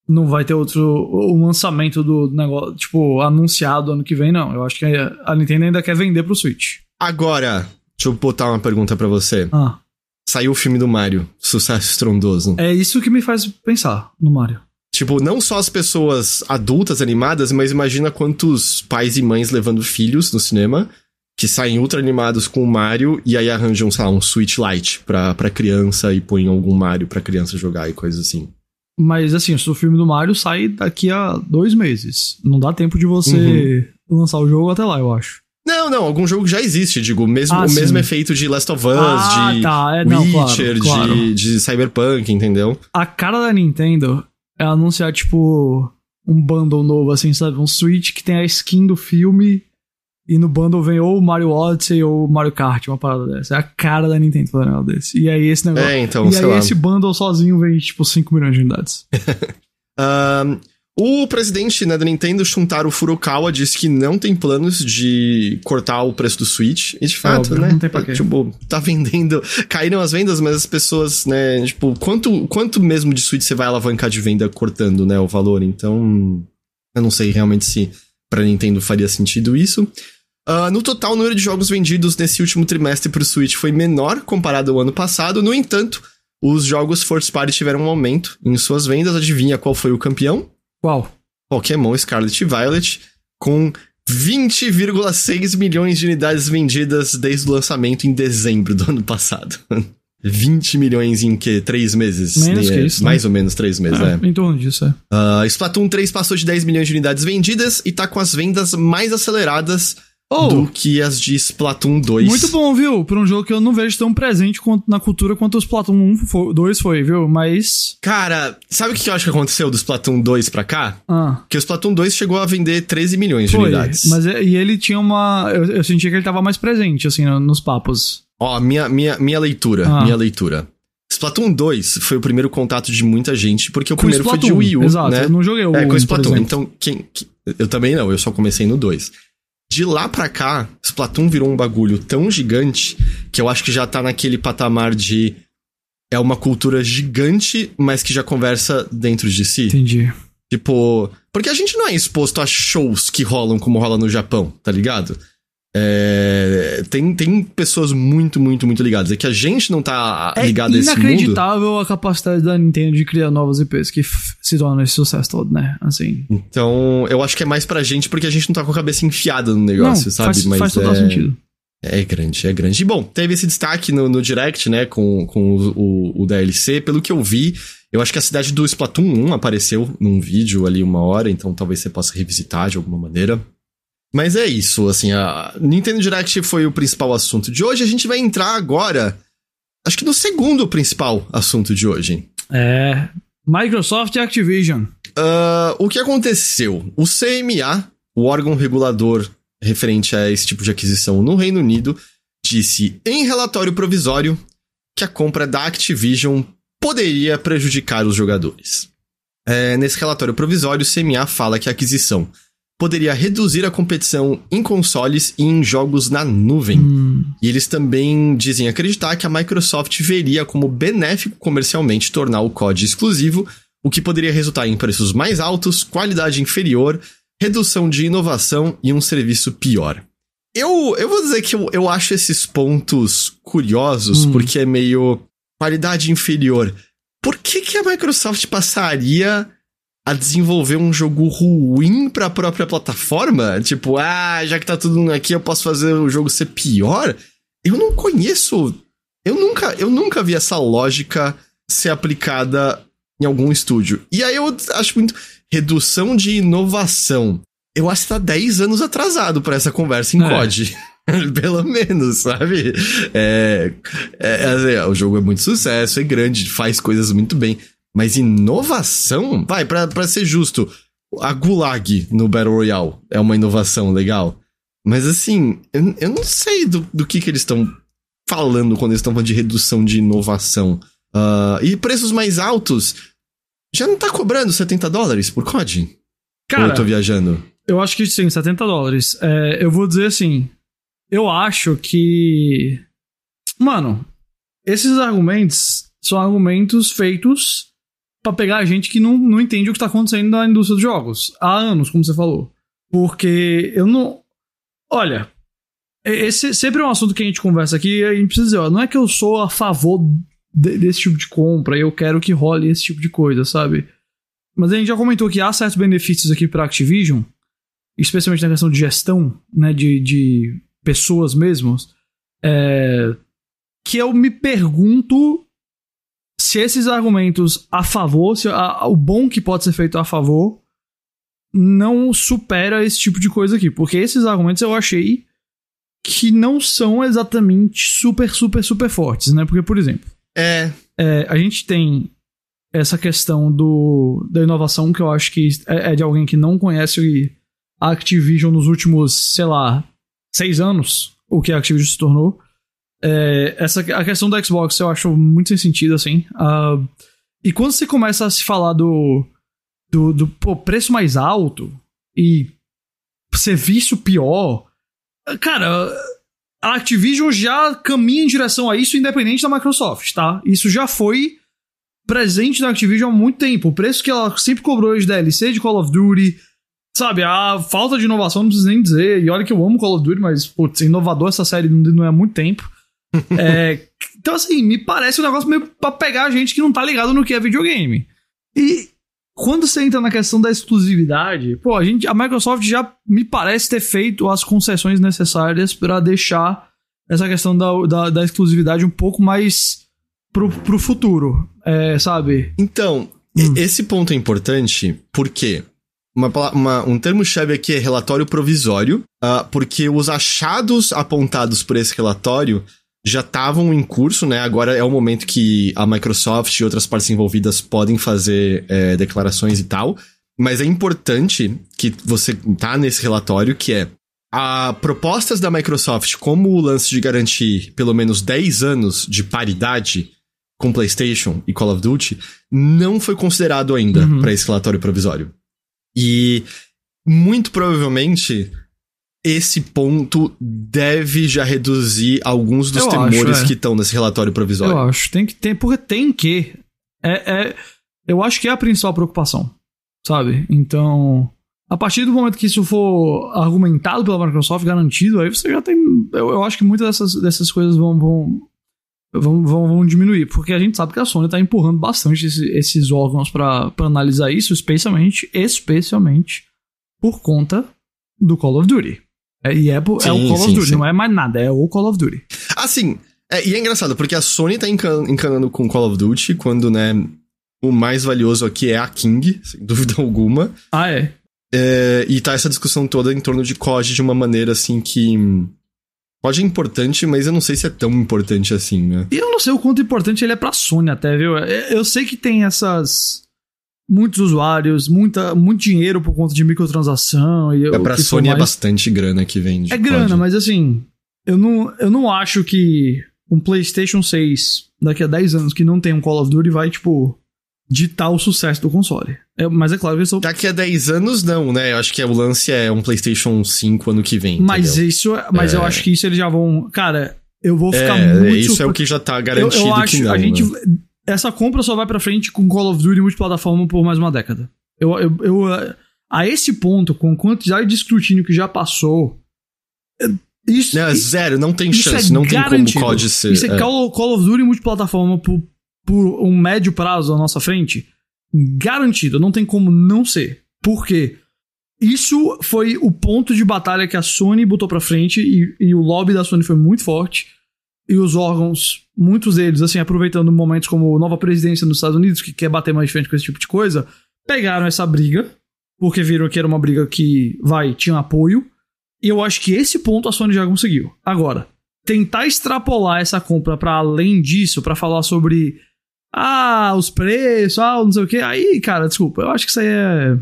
Não vai ter outro. Um lançamento do negócio, tipo, anunciado ano que vem, não. Eu acho que a Nintendo ainda quer vender pro Switch. Agora, deixa eu botar uma pergunta pra você. Ah, Saiu o filme do Mario, sucesso estrondoso. é isso que me faz pensar no Mario. Tipo, não só as pessoas adultas animadas, mas imagina quantos pais e mães levando filhos no cinema que saem ultra animados com o Mario e aí arranjam, sei lá, um Switch Lite pra, pra criança e põem algum Mario pra criança jogar e coisas assim. Mas assim, o filme do Mario sai daqui a dois meses. Não dá tempo de você lançar o jogo até lá, eu acho. Não, não, algum jogo já existe, digo, mesmo, Ah, o sim. mesmo efeito de Last of Us, Ah, de tá, é, não, claro, Witcher, claro. De, de Cyberpunk, entendeu? A cara da Nintendo é anunciar, tipo, um bundle novo, assim, sabe? Um Switch que tem a skin do filme e no bundle vem ou Mario Odyssey ou Mario Kart, uma parada dessa. É a cara da Nintendo fazer um desse. E aí esse negócio. É, então, e aí lá. esse bundle sozinho vem, tipo, 5 milhões de unidades. Ahn, o presidente né, da Nintendo, Shuntaro Furukawa, disse que não tem planos de cortar o preço do Switch. E de fato, óbvio, né? não tem pra quê. Tipo, tá vendendo. Caíram as vendas, mas as pessoas, né? Tipo, quanto, quanto mesmo de Switch você vai alavancar de venda cortando, né? O valor? Então. Eu não sei realmente se pra Nintendo faria sentido isso. Ah, no total, o número de jogos vendidos nesse último trimestre pro Switch foi menor comparado ao ano passado. No entanto, os jogos First Party tiveram um aumento em suas vendas. Adivinha qual foi o campeão? Qual? Pokémon Scarlet e Violet, com 20,6 milhões de unidades vendidas desde o lançamento em dezembro do ano passado. 20 milhões em que? Três meses? Menos que é, isso, né? Mais ou menos três meses, é. Em torno disso, é. Ah, Splatoon 3 passou de 10 milhões de unidades vendidas e tá com as vendas mais aceleradas Oh. do que as de Splatoon 2. Muito bom, viu? Por um jogo que eu não vejo tão presente na cultura quanto o Splatoon 1 foi, 2 foi, viu? Mas. Cara, sabe o que eu acho que aconteceu do Splatoon 2 pra cá? Ah. Que o Splatoon 2 chegou a vender 13 milhões de Foi. unidades. Mas é- e ele tinha uma. Eu, eu sentia que ele tava mais presente, assim, no- nos papos. Ó, minha, minha, minha leitura, Ah. minha leitura. Splatoon 2 foi o primeiro contato de muita gente, porque o Com primeiro foi de Splatoon, Wii U, Exato, né? eu não joguei o É, com 1, por Splatoon. Então, quem, que- eu também não, eu só comecei no 2. De lá pra cá, Splatoon virou um bagulho tão gigante que eu acho que já tá naquele patamar de é uma cultura gigante, mas que já conversa dentro de si. Entendi. Tipo, porque a gente não é exposto a shows que rolam como rola no Japão, tá ligado? É, tem, tem pessoas muito, muito, muito ligadas. É que a gente não tá É ligado a esse mundo. inacreditável a capacidade da Nintendo de criar novas IPs que se tornam esse sucesso todo, né? Assim. Então, eu acho que é mais pra gente porque a gente não tá com a cabeça enfiada no negócio, não, sabe? faz, Mas faz total é, sentido. é grande, é grande. E bom, teve esse destaque no, no Direct, né, com, com o, o, o DLC. Pelo que eu vi, eu acho que a cidade do Splatoon 1 apareceu num vídeo ali uma hora, então talvez você possa revisitar de alguma maneira. Mas é isso, assim, a Nintendo Direct foi o principal assunto de hoje. A gente vai entrar agora, acho que no segundo principal assunto de hoje. É. Microsoft e Activision. Ah, o que aconteceu? O CMA, o órgão regulador referente a esse tipo de aquisição no Reino Unido, disse em relatório provisório que a compra da Activision poderia prejudicar os jogadores. É, nesse relatório provisório, o CMA fala que a aquisição poderia reduzir a competição em consoles e em jogos na nuvem. Hum, E eles também dizem acreditar que a Microsoft veria como benéfico comercialmente tornar o COD exclusivo, o que poderia resultar em preços mais altos, qualidade inferior, redução de inovação e um serviço pior. Eu, eu vou dizer que eu, eu acho esses pontos curiosos, Hum. porque é meio qualidade inferior. Por que, que a Microsoft passaria a desenvolver um jogo ruim pra própria plataforma? Tipo, ah, já que tá tudo aqui, eu posso fazer o jogo ser pior? Eu não conheço. Eu nunca, eu nunca vi essa lógica ser aplicada em algum estúdio. E aí eu acho muito. Redução de inovação. Eu acho que tá 10 anos atrasado pra essa conversa em É. COD. Pelo menos, sabe? É, é, é, o jogo é muito sucesso, é grande, faz coisas muito bem. Mas inovação? Vai, pra, pra ser justo, a Gulag no Battle Royale é uma inovação legal. Mas assim, eu, eu não sei do, do que, que eles estão falando quando eles estão falando de redução de inovação. Ah, e preços mais altos. Já não tá cobrando 70 dólares por COD? Ou Cara, eu tô viajando? eu acho que sim, 70 dólares. É, eu vou dizer assim. Eu acho que. Mano, esses argumentos são argumentos feitos pra pegar a gente que não, não entende o que tá acontecendo na indústria dos jogos. Há anos, como você falou. Porque eu não. Olha, esse sempre é um assunto que a gente conversa aqui e a gente precisa dizer, ó, não é que eu sou a favor de- desse tipo de compra e eu quero que role esse tipo de coisa, sabe? Mas a gente já comentou que há certos benefícios aqui pra Activision, especialmente na questão de gestão, né, de, de pessoas mesmos, é, que eu me pergunto se esses argumentos a favor, se a- o bom que pode ser feito a favor, não supera esse tipo de coisa aqui. Porque esses argumentos eu achei que não são exatamente super, super, super fortes, né? Porque, por exemplo, É, é, a gente tem essa questão do, da inovação que eu acho que é, é de alguém que não conhece a Activision nos últimos, sei lá, seis anos, o que a Activision se tornou. É, essa, a questão do Xbox eu acho muito sem sentido, assim. Ah, e quando você começa a se falar do, do, do pô, preço mais alto e serviço pior, cara, a Activision já caminha em direção a isso, independente da Microsoft, tá? Isso já foi presente na Activision há muito tempo. O preço que ela sempre cobrou de DLC de Call of Duty, sabe? A falta de inovação não preciso nem dizer. E olha que eu amo Call of Duty, mas, putz, inovador essa série não é há muito tempo. É, então, assim, me parece um negócio meio pra pegar a gente que não tá ligado no que é videogame. E quando você entra na questão da exclusividade, pô, a, gente, a Microsoft já me parece ter feito as concessões necessárias para deixar essa questão da, da, da, exclusividade um pouco mais pro, pro futuro, é, sabe? Então, hum. esse ponto é importante porque uma, uma, um termo-chave aqui é relatório provisório, uh, porque os achados apontados por esse relatório já estavam em curso, né? Agora é o momento que a Microsoft e outras partes envolvidas podem fazer é, declarações e tal. Mas é importante que você tá nesse relatório que é a propostas da Microsoft como o lance de garantir pelo menos 10 anos de paridade com PlayStation e Call of Duty não foi considerado ainda uhum. para esse relatório provisório. E muito provavelmente esse ponto deve já reduzir alguns dos eu temores acho, é. que estão nesse relatório provisório. Eu acho, tem que ter, porque tem que. É, é, eu acho que é a principal preocupação, sabe? Então, a partir do momento que isso for argumentado pela Microsoft, garantido, aí você já tem. Eu, eu acho que muitas dessas, dessas coisas vão, vão, vão, vão, vão diminuir, porque a gente sabe que a Sony está empurrando bastante esses, esses órgãos para analisar isso, especialmente, especialmente por conta do Call of Duty. É, e é, sim, é o Call sim, of Duty, sim. não é mais nada, é o Call of Duty. Assim, é, e é engraçado, porque a Sony tá encan encanando com Call of Duty, quando, né, o mais valioso aqui é a King, sem dúvida alguma. Ah, é? é e tá essa discussão toda em torno de COD de uma maneira, assim, que... Pode é importante, mas eu não sei se é tão importante assim, né? E eu não sei o quanto importante ele é pra Sony até, viu? Eu sei que tem essas muitos usuários, muita, muito dinheiro por conta de microtransação. E é pra Sony é mais... é bastante grana que vende. É grana, mas assim, eu não, eu não acho que um PlayStation 6 daqui a 10 anos que não tem um Call of Duty vai, tipo, ditar o sucesso do console. É, mas é claro que eu sou... Daqui a 10 anos não, né? Eu acho que o lance é um PlayStation 5 ano que vem. Mas entendeu? isso, mas é... eu acho que isso eles já vão, cara, eu vou ficar é, muito Isso é o que já tá garantido eu, eu acho, que não, a gente né? Essa compra só vai pra frente com Call of Duty multiplataforma por mais uma década. Eu, eu, eu, a esse ponto, com a quantidade de escrutínio que já passou. É, isso, não, isso, zero, não tem chance, é não garantido. tem como pode ser. Isso é, é. Call, Call of Duty multiplataforma por, por um médio prazo à nossa frente. Garantido, não tem como não ser. Por quê? Isso foi o ponto de batalha que a Sony botou pra frente e, e o lobby da Sony foi muito forte e os órgãos, muitos deles, assim, aproveitando momentos como nova presidência nos Estados Unidos, que quer bater mais frente com esse tipo de coisa, pegaram essa briga, porque viram que era uma briga que, vai, tinha apoio. E eu acho que esse ponto a Sony já conseguiu. Agora, tentar extrapolar essa compra para além disso, para falar sobre ah, os preços, ah, não sei o que, aí, cara, desculpa, eu acho que isso aí é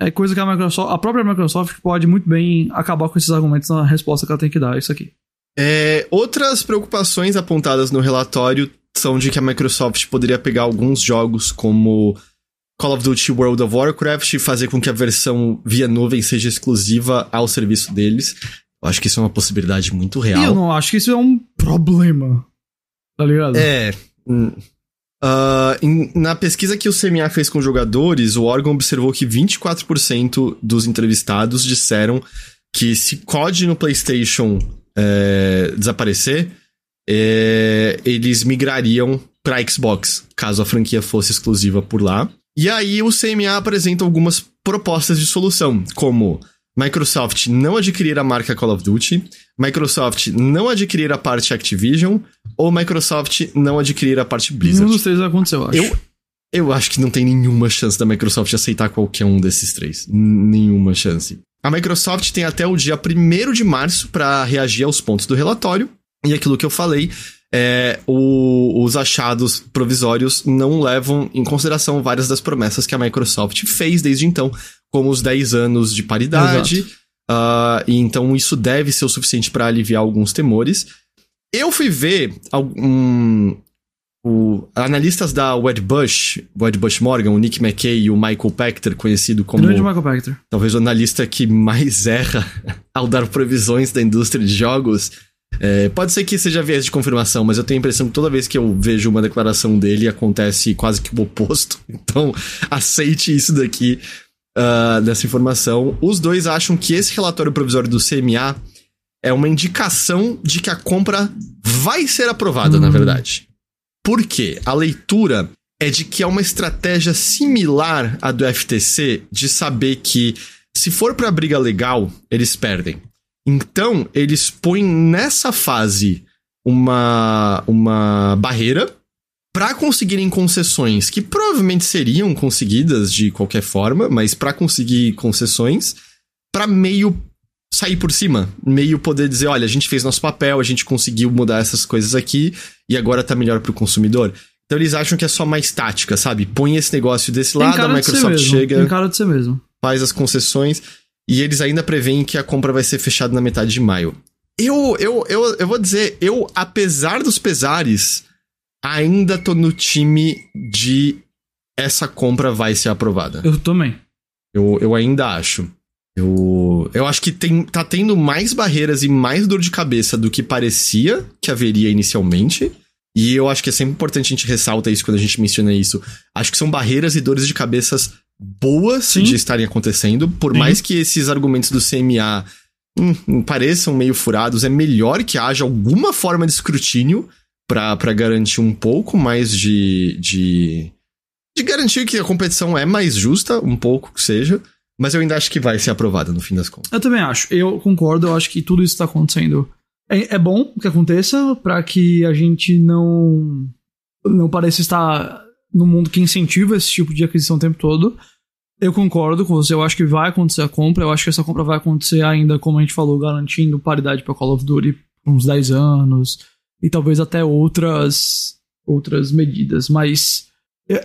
é coisa que a Microsoft, a própria Microsoft pode muito bem acabar com esses argumentos na resposta que ela tem que dar a isso aqui. É, outras preocupações apontadas no relatório são de que a Microsoft poderia pegar alguns jogos como Call of Duty World of Warcraft e fazer com que a versão via nuvem seja exclusiva ao serviço deles. Eu acho que isso é uma possibilidade muito real. Eu não acho que isso é um problema. Tá ligado? É. Uh, em, na pesquisa que o CMA fez com jogadores, o órgão observou que 24% dos entrevistados disseram que se COD no PlayStation é, desaparecer, é, eles migrariam para Xbox, caso a franquia fosse exclusiva por lá. E aí o CMA apresenta algumas propostas de solução, como Microsoft não adquirir a marca Call of Duty, Microsoft não adquirir a parte Activision, ou Microsoft não adquirir a parte Blizzard. Nenhum dos três aconteceu, eu acho. Eu, eu acho que não tem nenhuma chance da Microsoft aceitar qualquer um desses três. Nenhuma chance. A Microsoft tem até o dia 1 de março para reagir aos pontos do relatório. E aquilo que eu falei, é, o, os achados provisórios não levam em consideração várias das promessas que a Microsoft fez desde então, como os 10 anos de paridade. Uh, e então isso deve ser o suficiente para aliviar alguns temores. Eu fui ver algum, o, analistas da Wedbush, Wedbush Morgan, o Nick McKay e o Michael Pachter, conhecido como. Grande Michael Pachter. Talvez o analista que mais erra ao dar previsões da indústria de jogos. É, pode ser que seja viés de confirmação, mas eu tenho a impressão que toda vez que eu vejo uma declaração dele acontece quase que o oposto. Então, aceite isso daqui, uh, dessa informação. Os dois acham que esse relatório provisório do CMA é uma indicação de que a compra vai ser aprovada, hum. na verdade. Por quê? A leitura é de que é uma estratégia similar à do FTC de saber que se for para briga legal, eles perdem. Então, eles põem nessa fase uma, uma barreira para conseguirem concessões que provavelmente seriam conseguidas de qualquer forma, mas para conseguir concessões, para meio sair por cima, meio poder dizer, olha, a gente fez nosso papel, a gente conseguiu mudar essas coisas aqui e agora tá melhor pro consumidor. Então eles acham que é só mais tática, sabe? Põe esse negócio desse Tem lado, a Microsoft chega, faz as concessões e eles ainda preveem que a compra vai ser fechada na metade de maio. Eu, eu, eu, eu vou dizer, eu, apesar dos pesares, ainda tô no time de essa compra vai ser aprovada. Eu também. Eu, eu ainda acho. Eu, eu acho que tem, tá tendo mais barreiras e mais dor de cabeça do que parecia que haveria inicialmente. E eu acho que é sempre importante a gente ressalta isso quando a gente menciona isso. Acho que são barreiras e dores de cabeças boas Sim. de estarem acontecendo, por Sim. mais que esses argumentos do CMA hum, pareçam meio furados, é melhor que haja alguma forma de escrutínio para garantir um pouco mais de, de. de garantir que a competição é mais justa, um pouco que seja. Mas eu ainda acho que vai ser aprovada no fim das contas. Eu também acho. Eu concordo, eu acho que tudo isso está acontecendo. É, é, bom que aconteça para que a gente não não pareça estar no mundo que incentiva esse tipo de aquisição o tempo todo. Eu concordo com você, eu acho que vai acontecer a compra, eu acho que essa compra vai acontecer ainda, como a gente falou, garantindo paridade para Call of Duty por uns 10 anos e talvez até outras outras medidas, mas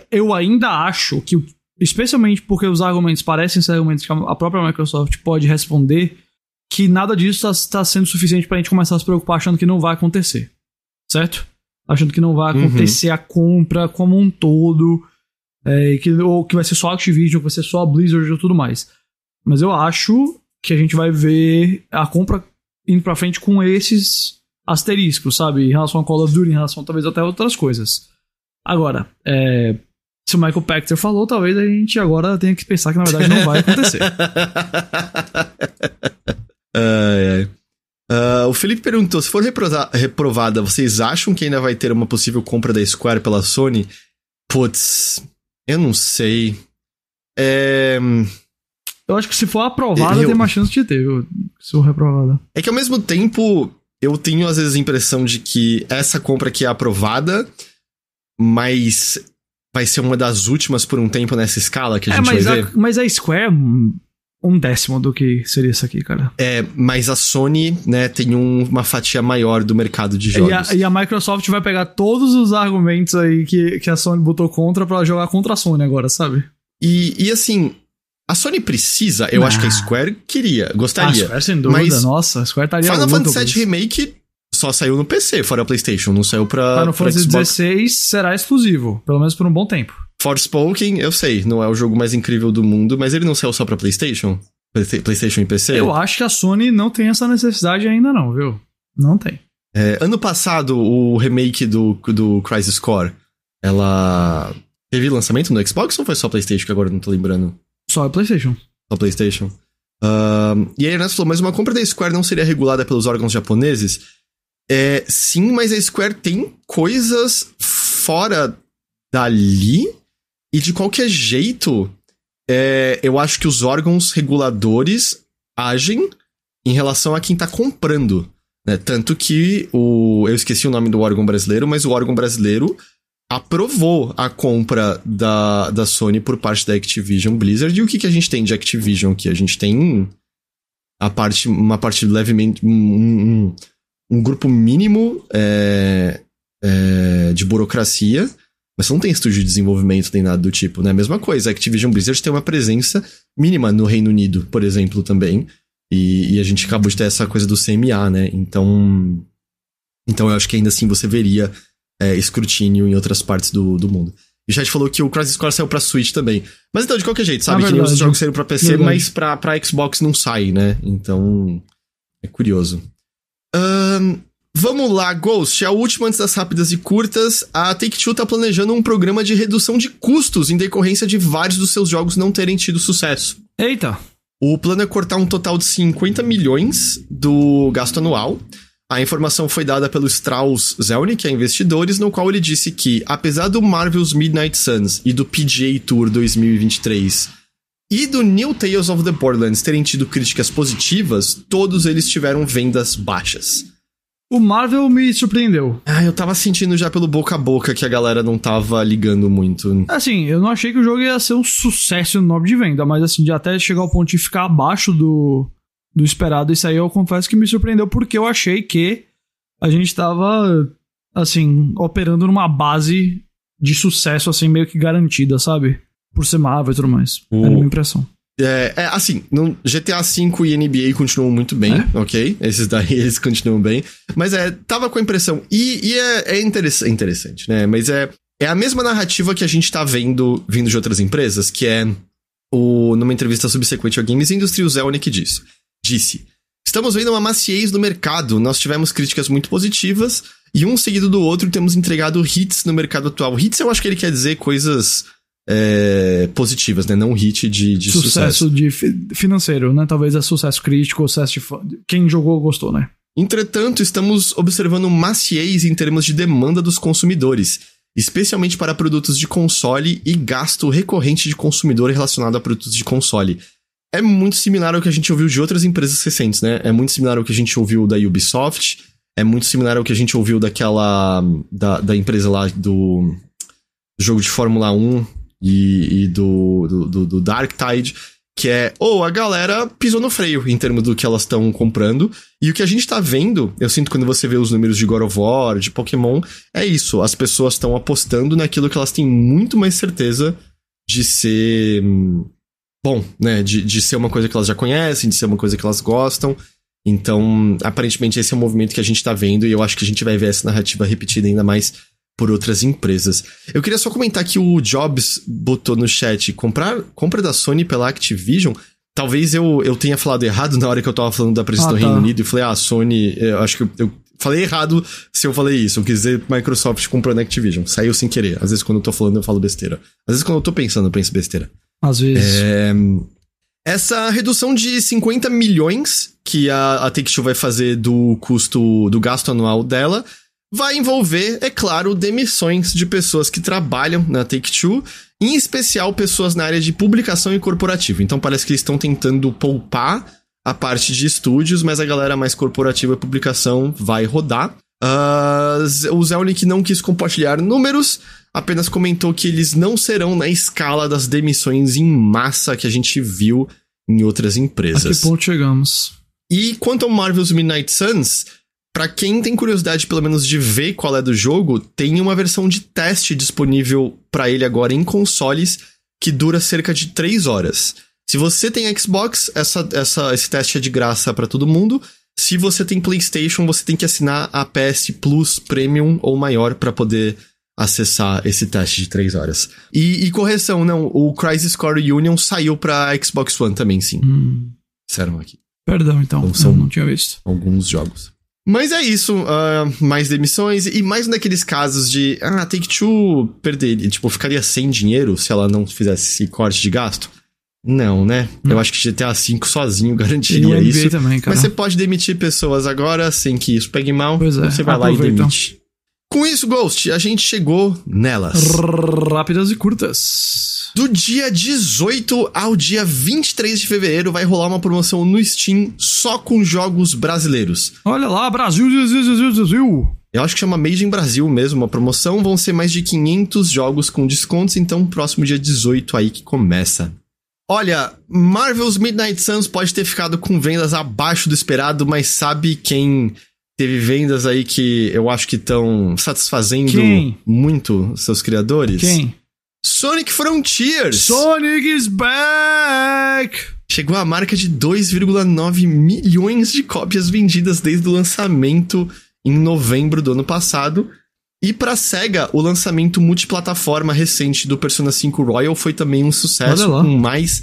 eu ainda acho que especialmente porque os argumentos parecem ser argumentos que a própria Microsoft pode responder, que nada disso está tá sendo suficiente para a gente começar a se preocupar achando que não vai acontecer. Certo? Achando que não vai uhum. acontecer uhum. a compra como um todo, é, que, ou que vai ser só a Activision, que vai ser só a Blizzard ou tudo mais. Mas eu acho que a gente vai ver a compra indo pra frente com esses asteriscos, sabe? Em relação a Call of Duty, em relação talvez até outras coisas. Agora, é, se o Michael Pachter falou, talvez a gente agora tenha que pensar que na verdade não vai acontecer. ai, ai. Uh, o Felipe perguntou: se for reprovada, vocês acham que ainda vai ter uma possível compra da Square pela Sony? Putz, eu não sei. É... Eu acho que se for aprovada, eu... tem uma chance de ter, se for reprovada. É que ao mesmo tempo, eu tenho às vezes a impressão de que essa compra aqui é aprovada, mas vai ser uma das últimas por um tempo nessa escala que a é, gente mas vai a, ver. Mas a Square é um décimo do que seria isso aqui, cara. É, mas a Sony, né, tem um, uma fatia maior do mercado de jogos. E a, e a, Microsoft vai pegar todos os argumentos aí que, que a Sony botou contra para jogar contra a Sony agora, sabe? E, e assim, a Sony precisa, eu acho que a Square queria, gostaria. A Square, sem dúvida, mas nossa, a Square estaria Final Fantasy VII Remake só saiu no PC, fora a PlayStation, não saiu pra. Final Fantasy XVI será exclusivo, pelo menos por um bom tempo. Forspoken, eu sei, não é o jogo mais incrível do mundo, mas ele não saiu só pra PlayStation? PlayStation e PC? Eu acho que a Sony não tem essa necessidade ainda, não, viu? Não tem. É, ano passado, o remake do, do Crisis Core, ela teve lançamento no Xbox ou foi só PlayStation que agora não tô lembrando? Só PlayStation. Só PlayStation. Uh, e aí a Ernesto falou, mas uma compra da Square não seria regulada pelos órgãos japoneses? É, sim, mas a Square tem coisas fora dali e de qualquer jeito, é, eu acho que os órgãos reguladores agem em relação a quem tá comprando. Né? Tanto que o. Eu esqueci o nome do órgão brasileiro, mas o órgão brasileiro aprovou a compra da, da Sony por parte da Activision Blizzard. E o que, que a gente tem de Activision aqui? A gente tem a parte, uma parte levemente. Um, um, um grupo mínimo é, é, de burocracia, mas não tem estúdio de desenvolvimento nem nada do tipo, né? Mesma coisa, a Activision Blizzard tem uma presença mínima no Reino Unido, por exemplo, também. E, e, a gente acabou de ter essa coisa do CMA, né? Então. Então eu acho que ainda assim você veria é, escrutínio em outras partes do, do mundo. E o chat falou que o Crisis Core saiu pra Switch também. Mas então, de qualquer jeito, sabe? Ah, que nem os jogos saíram pra PC, verdade. mas pra, pra Xbox não sai, né? Então. É curioso. Um, vamos lá, Ghost. A última antes das rápidas e curtas. A Take-Two tá planejando um programa de redução de custos em decorrência de vários dos seus jogos não terem tido sucesso. Eita! O plano é cortar um total de 50 milhões do gasto anual. A informação foi dada pelo Strauss Zelnick a investidores, no qual ele disse que, apesar do Marvel's Midnight Suns e do PGA Tour 2023 e do New Tales of the Borderlands terem tido críticas positivas, todos eles tiveram vendas baixas. O Marvel me surpreendeu. Ah, eu tava sentindo já pelo boca a boca que a galera não tava ligando muito. Assim, eu não achei que o jogo ia ser um sucesso enorme de venda, mas assim, de até chegar ao ponto de ficar abaixo do, do esperado, isso aí eu confesso que me surpreendeu porque eu achei que a gente tava, assim, operando numa base de sucesso, assim, meio que garantida, sabe? Por ser Marvel e tudo mais. O... Era a minha impressão. É, é, assim, GTA V e NBA continuam muito bem, é? ok? Esses daí eles continuam bem. Mas é, tava com a impressão. E, e é, é interessante, interessante, né? Mas é, é a mesma narrativa que a gente tá vendo vindo de outras empresas, que é o, numa entrevista subsequente ao Games Industry, o Zelnick diz, disse: Estamos vendo uma maciez no mercado. Nós tivemos críticas muito positivas e um seguido do outro temos entregado hits no mercado atual. Hits eu acho que ele quer dizer coisas é, positivas, né? Não um hit de, de sucesso. Sucesso de financeiro, né? Talvez é sucesso crítico, sucesso de quem jogou gostou, né? Entretanto, estamos observando maciez em termos de demanda dos consumidores, especialmente para produtos de console e gasto recorrente de consumidor relacionado a produtos de console. É muito similar ao que a gente ouviu de outras empresas recentes, né? É muito similar ao que a gente ouviu da Ubisoft, é muito similar ao que a gente ouviu daquela. da, da empresa lá do, do jogo de Fórmula 1, e, e do, do, do, Dark Tide, que é, ou oh, a galera pisou no freio em termos do que elas estão comprando. E o que a gente tá vendo, eu sinto quando você vê os números de God of War, de Pokémon, é isso. As pessoas estão apostando naquilo que elas têm muito mais certeza de ser bom, né? De, de ser uma coisa que elas já conhecem, de ser uma coisa que elas gostam. Então, aparentemente, esse é o movimento que a gente tá vendo, e eu acho que a gente vai ver essa narrativa repetida ainda mais por outras empresas. Eu queria só comentar que o Jobs botou no chat comprar compra da Sony pela Activision. Talvez eu, eu tenha falado errado na hora que eu tava falando da presença ah, do tá. Reino Unido e falei, ah, a Sony, eu acho que eu, eu, falei errado se eu falei isso. Eu quis dizer Microsoft comprando Activision. Saiu sem querer. Às vezes quando eu tô falando eu falo besteira. Às vezes quando eu tô pensando eu penso besteira. Às vezes. É... Essa redução de 50 milhões que a, a Take-Two vai fazer do custo, do gasto anual dela, vai envolver, é claro, demissões de pessoas que trabalham na Take-Two, em especial pessoas na área de publicação e corporativo. Então parece que eles estão tentando poupar a parte de estúdios, mas a galera mais corporativa e publicação vai rodar. Uh, o Zelnick não quis compartilhar números, apenas comentou que eles não serão na escala das demissões em massa que a gente viu em outras empresas. A que ponto chegamos? E quanto ao Marvel's Midnight Suns, para quem tem curiosidade, pelo menos, de ver qual é do jogo, tem uma versão de teste disponível para ele agora em consoles que dura cerca de 3 horas. Se você tem Xbox, essa, essa, esse teste é de graça para todo mundo. Se você tem PlayStation, você tem que assinar a PS Plus Premium ou maior para poder acessar esse teste de 3 horas. E, e, correção, não, o Crisis Core Union saiu pra Xbox One também, sim. Hum. Disseram aqui. Perdão, então. então são não tinha visto. Alguns jogos. Mas é isso, uh, mais demissões e mais um daqueles casos de, ah, Take-Two perderia, tipo, ficaria sem dinheiro se ela não fizesse esse corte de gasto? Não, né? Hum. Eu acho que GTA V sozinho garantiria isso. Também, cara. Mas você pode demitir pessoas agora sem que isso pegue mal. Pois é. Você vai lá e demite. Com isso, Ghost, a gente chegou nelas. Rápidas e curtas. Do dia 18 ao dia 23 de fevereiro vai rolar uma promoção no Steam só com jogos brasileiros. Olha lá, Brasil, Brasil, Brasil. Eu acho que chama Made in Brasil mesmo, uma promoção. Vão ser mais de 500 jogos com descontos, então próximo dia 18 aí que começa. Olha, Marvel's Midnight Suns pode ter ficado com vendas abaixo do esperado, mas sabe quem teve vendas aí que eu acho que estão satisfazendo Quem? muito seus criadores? Quem? Sonic Frontiers! Sonic is back! Chegou à marca de 2,9 milhões de cópias vendidas desde o lançamento em novembro do ano passado. E pra SEGA, o lançamento multiplataforma recente do Persona 5 Royal foi também um sucesso, com mais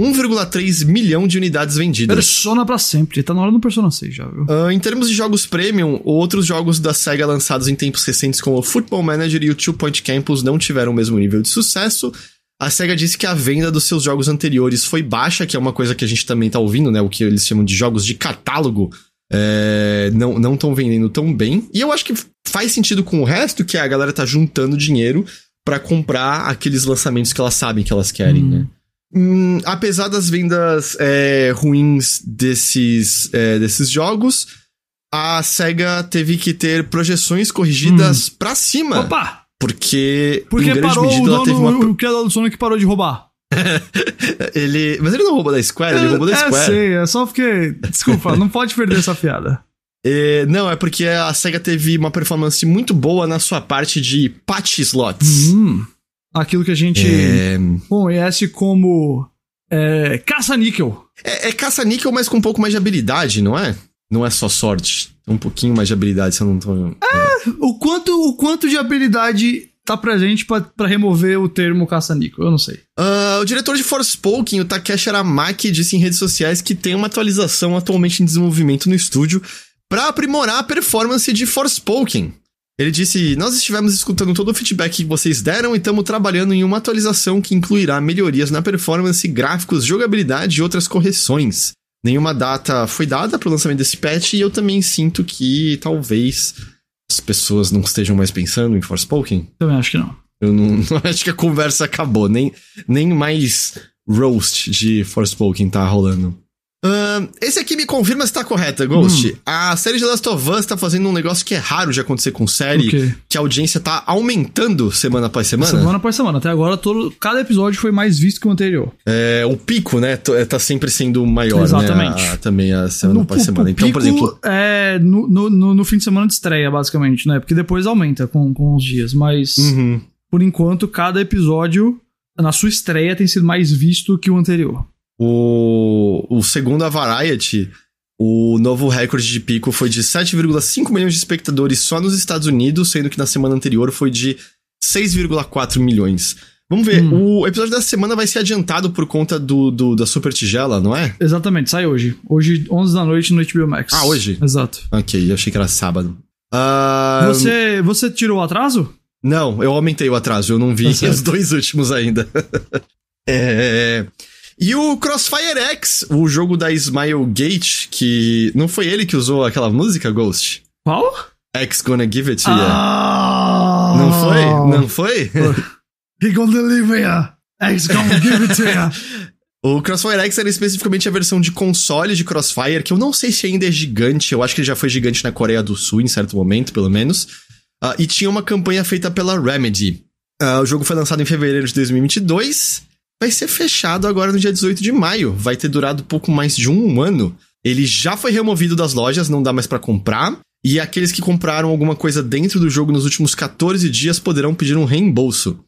1,3 milhão de unidades vendidas. Persona pra sempre. Tá na hora do Persona 6 já, viu? Ah, em termos de jogos premium, outros jogos da SEGA lançados em tempos recentes, como o Football Manager e o Two Point Campus, não tiveram o mesmo nível de sucesso. A SEGA disse que a venda dos seus jogos anteriores foi baixa, que é uma coisa que a gente também tá ouvindo, né? O que eles chamam de jogos de catálogo. é, não estão vendendo tão bem. E eu acho que faz sentido com o resto, que a galera tá juntando dinheiro pra comprar aqueles lançamentos que elas sabem que elas querem, Hum. né? Hum, apesar das vendas é, ruins desses, é, desses jogos, a SEGA teve que ter projeções corrigidas pra cima. Opa! Porque, Porque em grande parou o medida, ela teve dono, uma. o criador do Sonic parou de roubar. Ele. Mas ele não roubou da Square, ele roubou da é, Square. sei, é só porque... Desculpa, não pode perder essa piada. É, não, é porque a SEGA teve uma performance muito boa na sua parte de patch slots. Hum, aquilo que a gente É, conhece como... É, caça-níquel. é, é caça-níquel, mas com um pouco mais de habilidade, não é? Não é só sorte. Um pouquinho mais de habilidade, se eu não tô. O quanto, o quanto de habilidade tá presente pra remover o termo caça-níquel? Eu não sei. Ah, o diretor de Forspoken, o Takeshi Aramaki, disse em redes sociais que tem uma atualização atualmente em desenvolvimento no estúdio para aprimorar a performance de Forspoken. Ele disse: Nós estivemos escutando todo o feedback que vocês deram e estamos trabalhando em uma atualização que incluirá melhorias na performance, gráficos, jogabilidade e outras correções. Nenhuma data foi dada para o lançamento desse patch e eu também sinto que talvez as pessoas não estejam mais pensando em Forspoken. Também acho que não. Eu não, não acho que a conversa acabou. Nem, nem mais roast de Forspoken tá rolando. Ahn, esse aqui me confirma se tá correta, Ghost. Hum. A série de Last of Us tá fazendo um negócio que é raro de acontecer com série, quê? que a audiência tá aumentando semana após semana. Semana após semana. Até agora, todo, cada episódio foi mais visto que o anterior. É, o pico, né, é, tá sempre sendo maior, Exatamente. né? a- também a semana No após semana. Então, por exemplo, É no, no, no, no fim de semana de estreia, basicamente, né? Porque depois aumenta com, com os dias. Mas, uhum. por enquanto, cada episódio, na sua estreia, tem sido mais visto que o anterior. O, o segundo a Variety, o novo recorde de pico foi de 7,5 milhões de espectadores só nos Estados Unidos, sendo que na semana anterior foi de 6,4 milhões. Vamos ver, Hum. o episódio da semana vai ser adiantado por conta do, do- da Super Tigela, não é? Exatamente, sai hoje. Hoje, 11 da noite no HBO Max. Ah, hoje? Exato. Ok, eu achei que era sábado. Ah, Você, você tirou o atraso? Não, eu aumentei o atraso, eu não vi Tá os dois últimos ainda. é... E o Crossfire X, o jogo da Smilegate, que não foi ele que usou aquela música, Ghost? Qual? X Gonna Give It To Ya. Ah! Não foi? Não foi? He gonna deliver ya. X gonna give it to ya. o Crossfire X era especificamente a versão de console de Crossfire, que eu não sei se ainda é gigante, eu acho que ele já foi gigante na Coreia do Sul em certo momento, pelo menos. Ah, e tinha uma campanha feita pela Remedy. Ah, o jogo foi lançado em fevereiro de 2022. Vai ser fechado agora no dia 18 de maio. Vai ter durado pouco mais de um ano. Ele já foi removido das lojas, não dá mais pra comprar. E aqueles que compraram alguma coisa dentro do jogo nos últimos 14 dias poderão pedir um reembolso.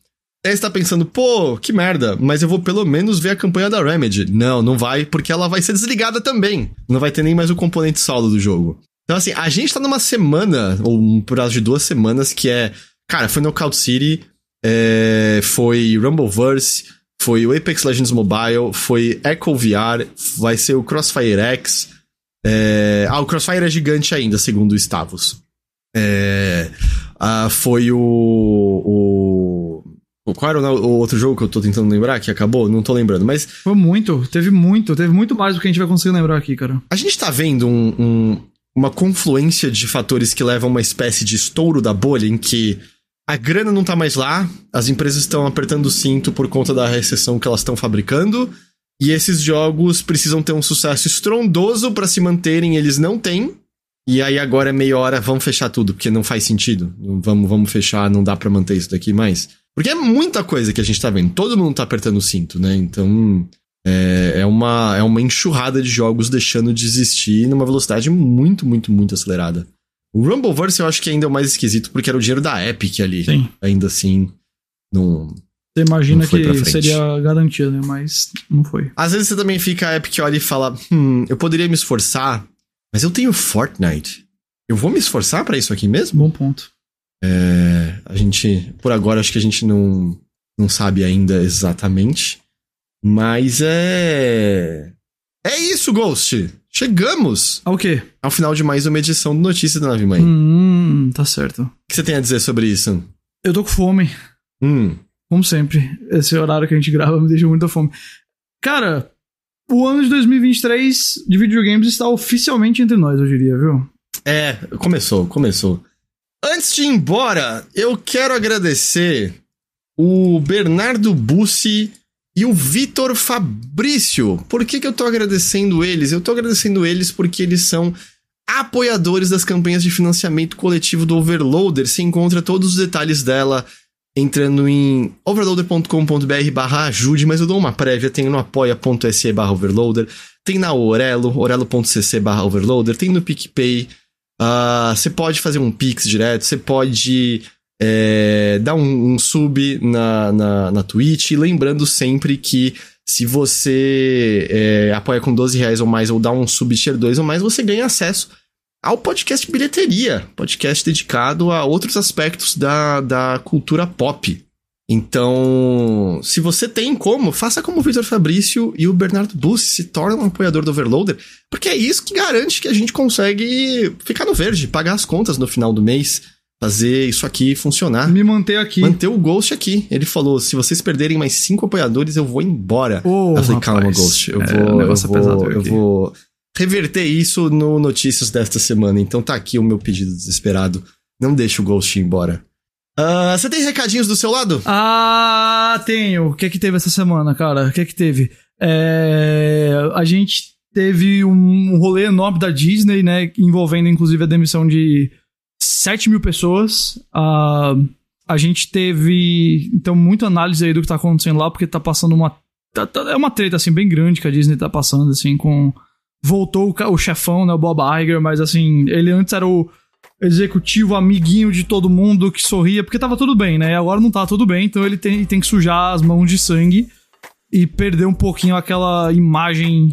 Aí você tá pensando, pô, que merda, mas eu vou pelo menos ver a campanha da Remedy. Não, não vai, porque ela vai ser desligada também. Não vai ter nem mais o componente solo do jogo. Então, assim, a gente tá numa semana, ou um prazo de duas semanas, que é. Cara, foi Knockout City, é, foi Rumbleverse, foi o Apex Legends Mobile, foi Echo VR, vai ser o Crossfire X. é, ah, o Crossfire é gigante ainda, segundo o Stavos. É, ah, foi o, o. Qual era o, o outro jogo que eu tô tentando lembrar que acabou? Não tô lembrando, mas Foi muito, teve muito, teve muito mais do que a gente vai conseguir lembrar aqui, cara. A gente tá vendo um- um- uma confluência de fatores que levam a uma espécie de estouro da bolha em que a grana não tá mais lá, as empresas estão apertando o cinto por conta da recessão que elas estão fabricando, e esses jogos precisam ter um sucesso estrondoso pra se manterem, eles não têm. E aí agora é meia hora, vamos fechar tudo, porque não faz sentido. Vamos, vamos fechar, não dá pra manter isso daqui mais. Porque é muita coisa que a gente tá vendo. Todo mundo tá apertando o cinto, né? Então, É, é, uma, é uma enxurrada de jogos deixando de existir numa velocidade muito, muito, muito acelerada. O Rumbleverse eu acho que ainda é o mais esquisito porque era o dinheiro da Epic ali. Sim. Ainda assim, não. Você imagina que seria garantia, né? Mas não foi. Às vezes você também fica a Epic olha e fala: Hum, eu poderia me esforçar, mas eu tenho Fortnite. Eu vou me esforçar pra isso aqui mesmo? Bom ponto. É, a gente, por agora, acho que a gente não, não sabe ainda exatamente. Mas é. É isso, Ghost! Chegamos Ah, o quê? ao final de mais uma edição do Notícias da Nave Mãe. O Hum, tá certo. que você tem a dizer sobre isso? Eu tô com fome, Hum, como sempre. Esse horário que a gente grava me deixa muita fome. Cara, o ano de 2023 de videogames está oficialmente entre nós, eu diria, viu? é, começou, começou. Antes de ir embora, eu quero agradecer o Bernardo Bussi e o Vitor Fabrício. Por que, que eu tô agradecendo eles? Eu tô agradecendo eles porque eles são apoiadores das campanhas de financiamento coletivo do Overloader. Você encontra todos os detalhes dela entrando em overloader.com.br barra ajude, mas eu dou uma prévia, tem no apoia.se barra overloader, tem na Orelo, orelo.cc barra overloader, tem no PicPay, ah, você pode fazer um Pix direto, você pode é, dar um, um sub na, na, na Twitch, lembrando sempre que se você é, apoia com 12 reais ou mais ou dá um sub tier 2 ou mais, você ganha acesso ao podcast Bilheteria, podcast dedicado a outros aspectos da, da cultura pop. Então, se você tem como, faça como o Vitor Fabrício e o Bernardo Bussi, se torna um apoiador do Overloader, porque é isso que garante que a gente consegue ficar no verde, pagar as contas no final do mês, fazer isso aqui funcionar. Me manter aqui. Manter o Ghost aqui. Ele falou: se vocês perderem mais cinco apoiadores, eu vou embora. Ô, eu falei, calma, rapaz. Ghost. Eu É, vou. o eu negócio é vou, pesado eu vou reverter isso no Notícias desta semana. Então tá aqui o meu pedido desesperado. Não deixe o Ghost ir embora. Ah, você tem recadinhos do seu lado? Ah, tenho. O que é que teve essa semana, cara? O que é que teve? É, a gente teve um rolê enorme da Disney, né? Envolvendo inclusive a demissão de 7 mil pessoas. Ah, a gente teve, então, muita análise aí do que tá acontecendo lá, porque tá passando uma. tá- tá- é uma treta, assim, bem grande que a Disney tá passando, assim, com. Voltou o, o chefão, né? O Bob Iger, mas assim, ele antes era o executivo amiguinho de todo mundo que sorria, porque tava tudo bem, né? Agora não tá tudo bem, então ele tem, tem que sujar as mãos de sangue e perder um pouquinho aquela imagem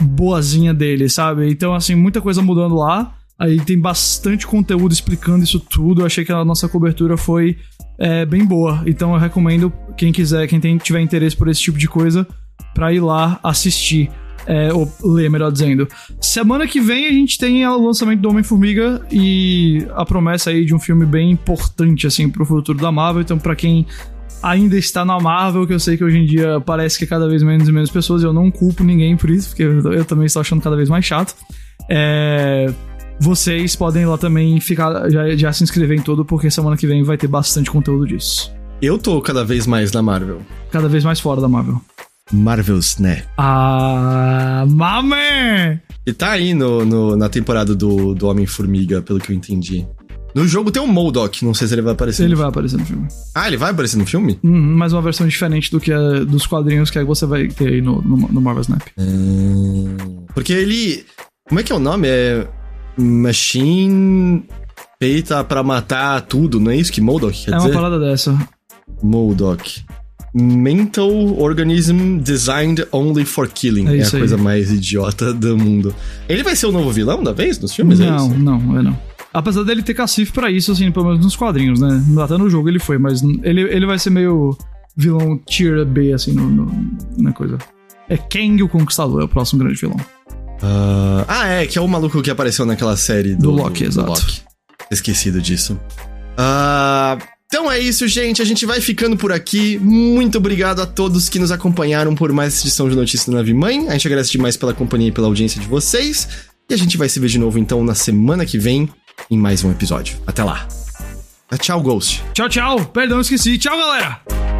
boazinha dele, sabe? Então, assim, muita coisa mudando lá. Aí tem bastante conteúdo explicando isso tudo. Eu achei que a nossa cobertura foi é, bem boa. Então eu recomendo quem quiser, quem tem, tiver interesse por esse tipo de coisa, pra ir lá assistir. É, ou ler, melhor dizendo. Semana que vem a gente tem o lançamento do Homem-Formiga e a promessa aí de um filme bem importante, assim, pro futuro da Marvel. Então, pra quem ainda está na Marvel, que eu sei que hoje em dia parece que é cada vez menos e menos pessoas, eu não culpo ninguém por isso, porque eu também estou achando cada vez mais chato. É, vocês podem lá também ficar, já, já se inscrever em tudo, porque semana que vem vai ter bastante conteúdo disso. Eu tô cada vez mais na Marvel. Cada vez mais fora da Marvel. Marvel's, né? Ah, mame! E tá aí no, no- na temporada do, do Homem-Formiga, pelo que eu entendi. No jogo tem o Modok, não sei se ele vai aparecer. Ele vai aparecer no filme. Ah, ele vai aparecer no filme? Uhum, mas uma versão diferente do que é dos quadrinhos que você vai ter aí no, no, no Marvel Snap. Hum, Porque ele. Como é que é o nome? É. Machine. Feita pra matar tudo, não é isso que Modok quer é uma dizer? parada dessa. Modok. Mental Organism Designed Only for Killing. É É, a aí. coisa mais idiota do mundo. Ele vai ser o novo vilão da vez nos filmes? é Não, isso? não, é não. Apesar dele ter cacife pra isso, assim, pelo menos nos quadrinhos, né? Até no jogo ele foi, mas ele, ele vai ser meio vilão tier B, assim, no, no- na coisa. É Kang o Conquistador, é o próximo grande vilão. Ah, ah, é, que é o maluco que apareceu naquela série do, Do Loki, exato. Loki. Esquecido disso. Ah, então é isso, gente. A gente vai ficando por aqui. Muito obrigado a todos que nos acompanharam por mais essa edição de Notícias da Nave Mãe. A gente agradece demais pela companhia e pela audiência de vocês. E a gente vai se ver de novo, então, na semana que vem, em mais um episódio. Até lá. Tchau, Ghost. Tchau, tchau. Perdão, esqueci. Tchau, galera.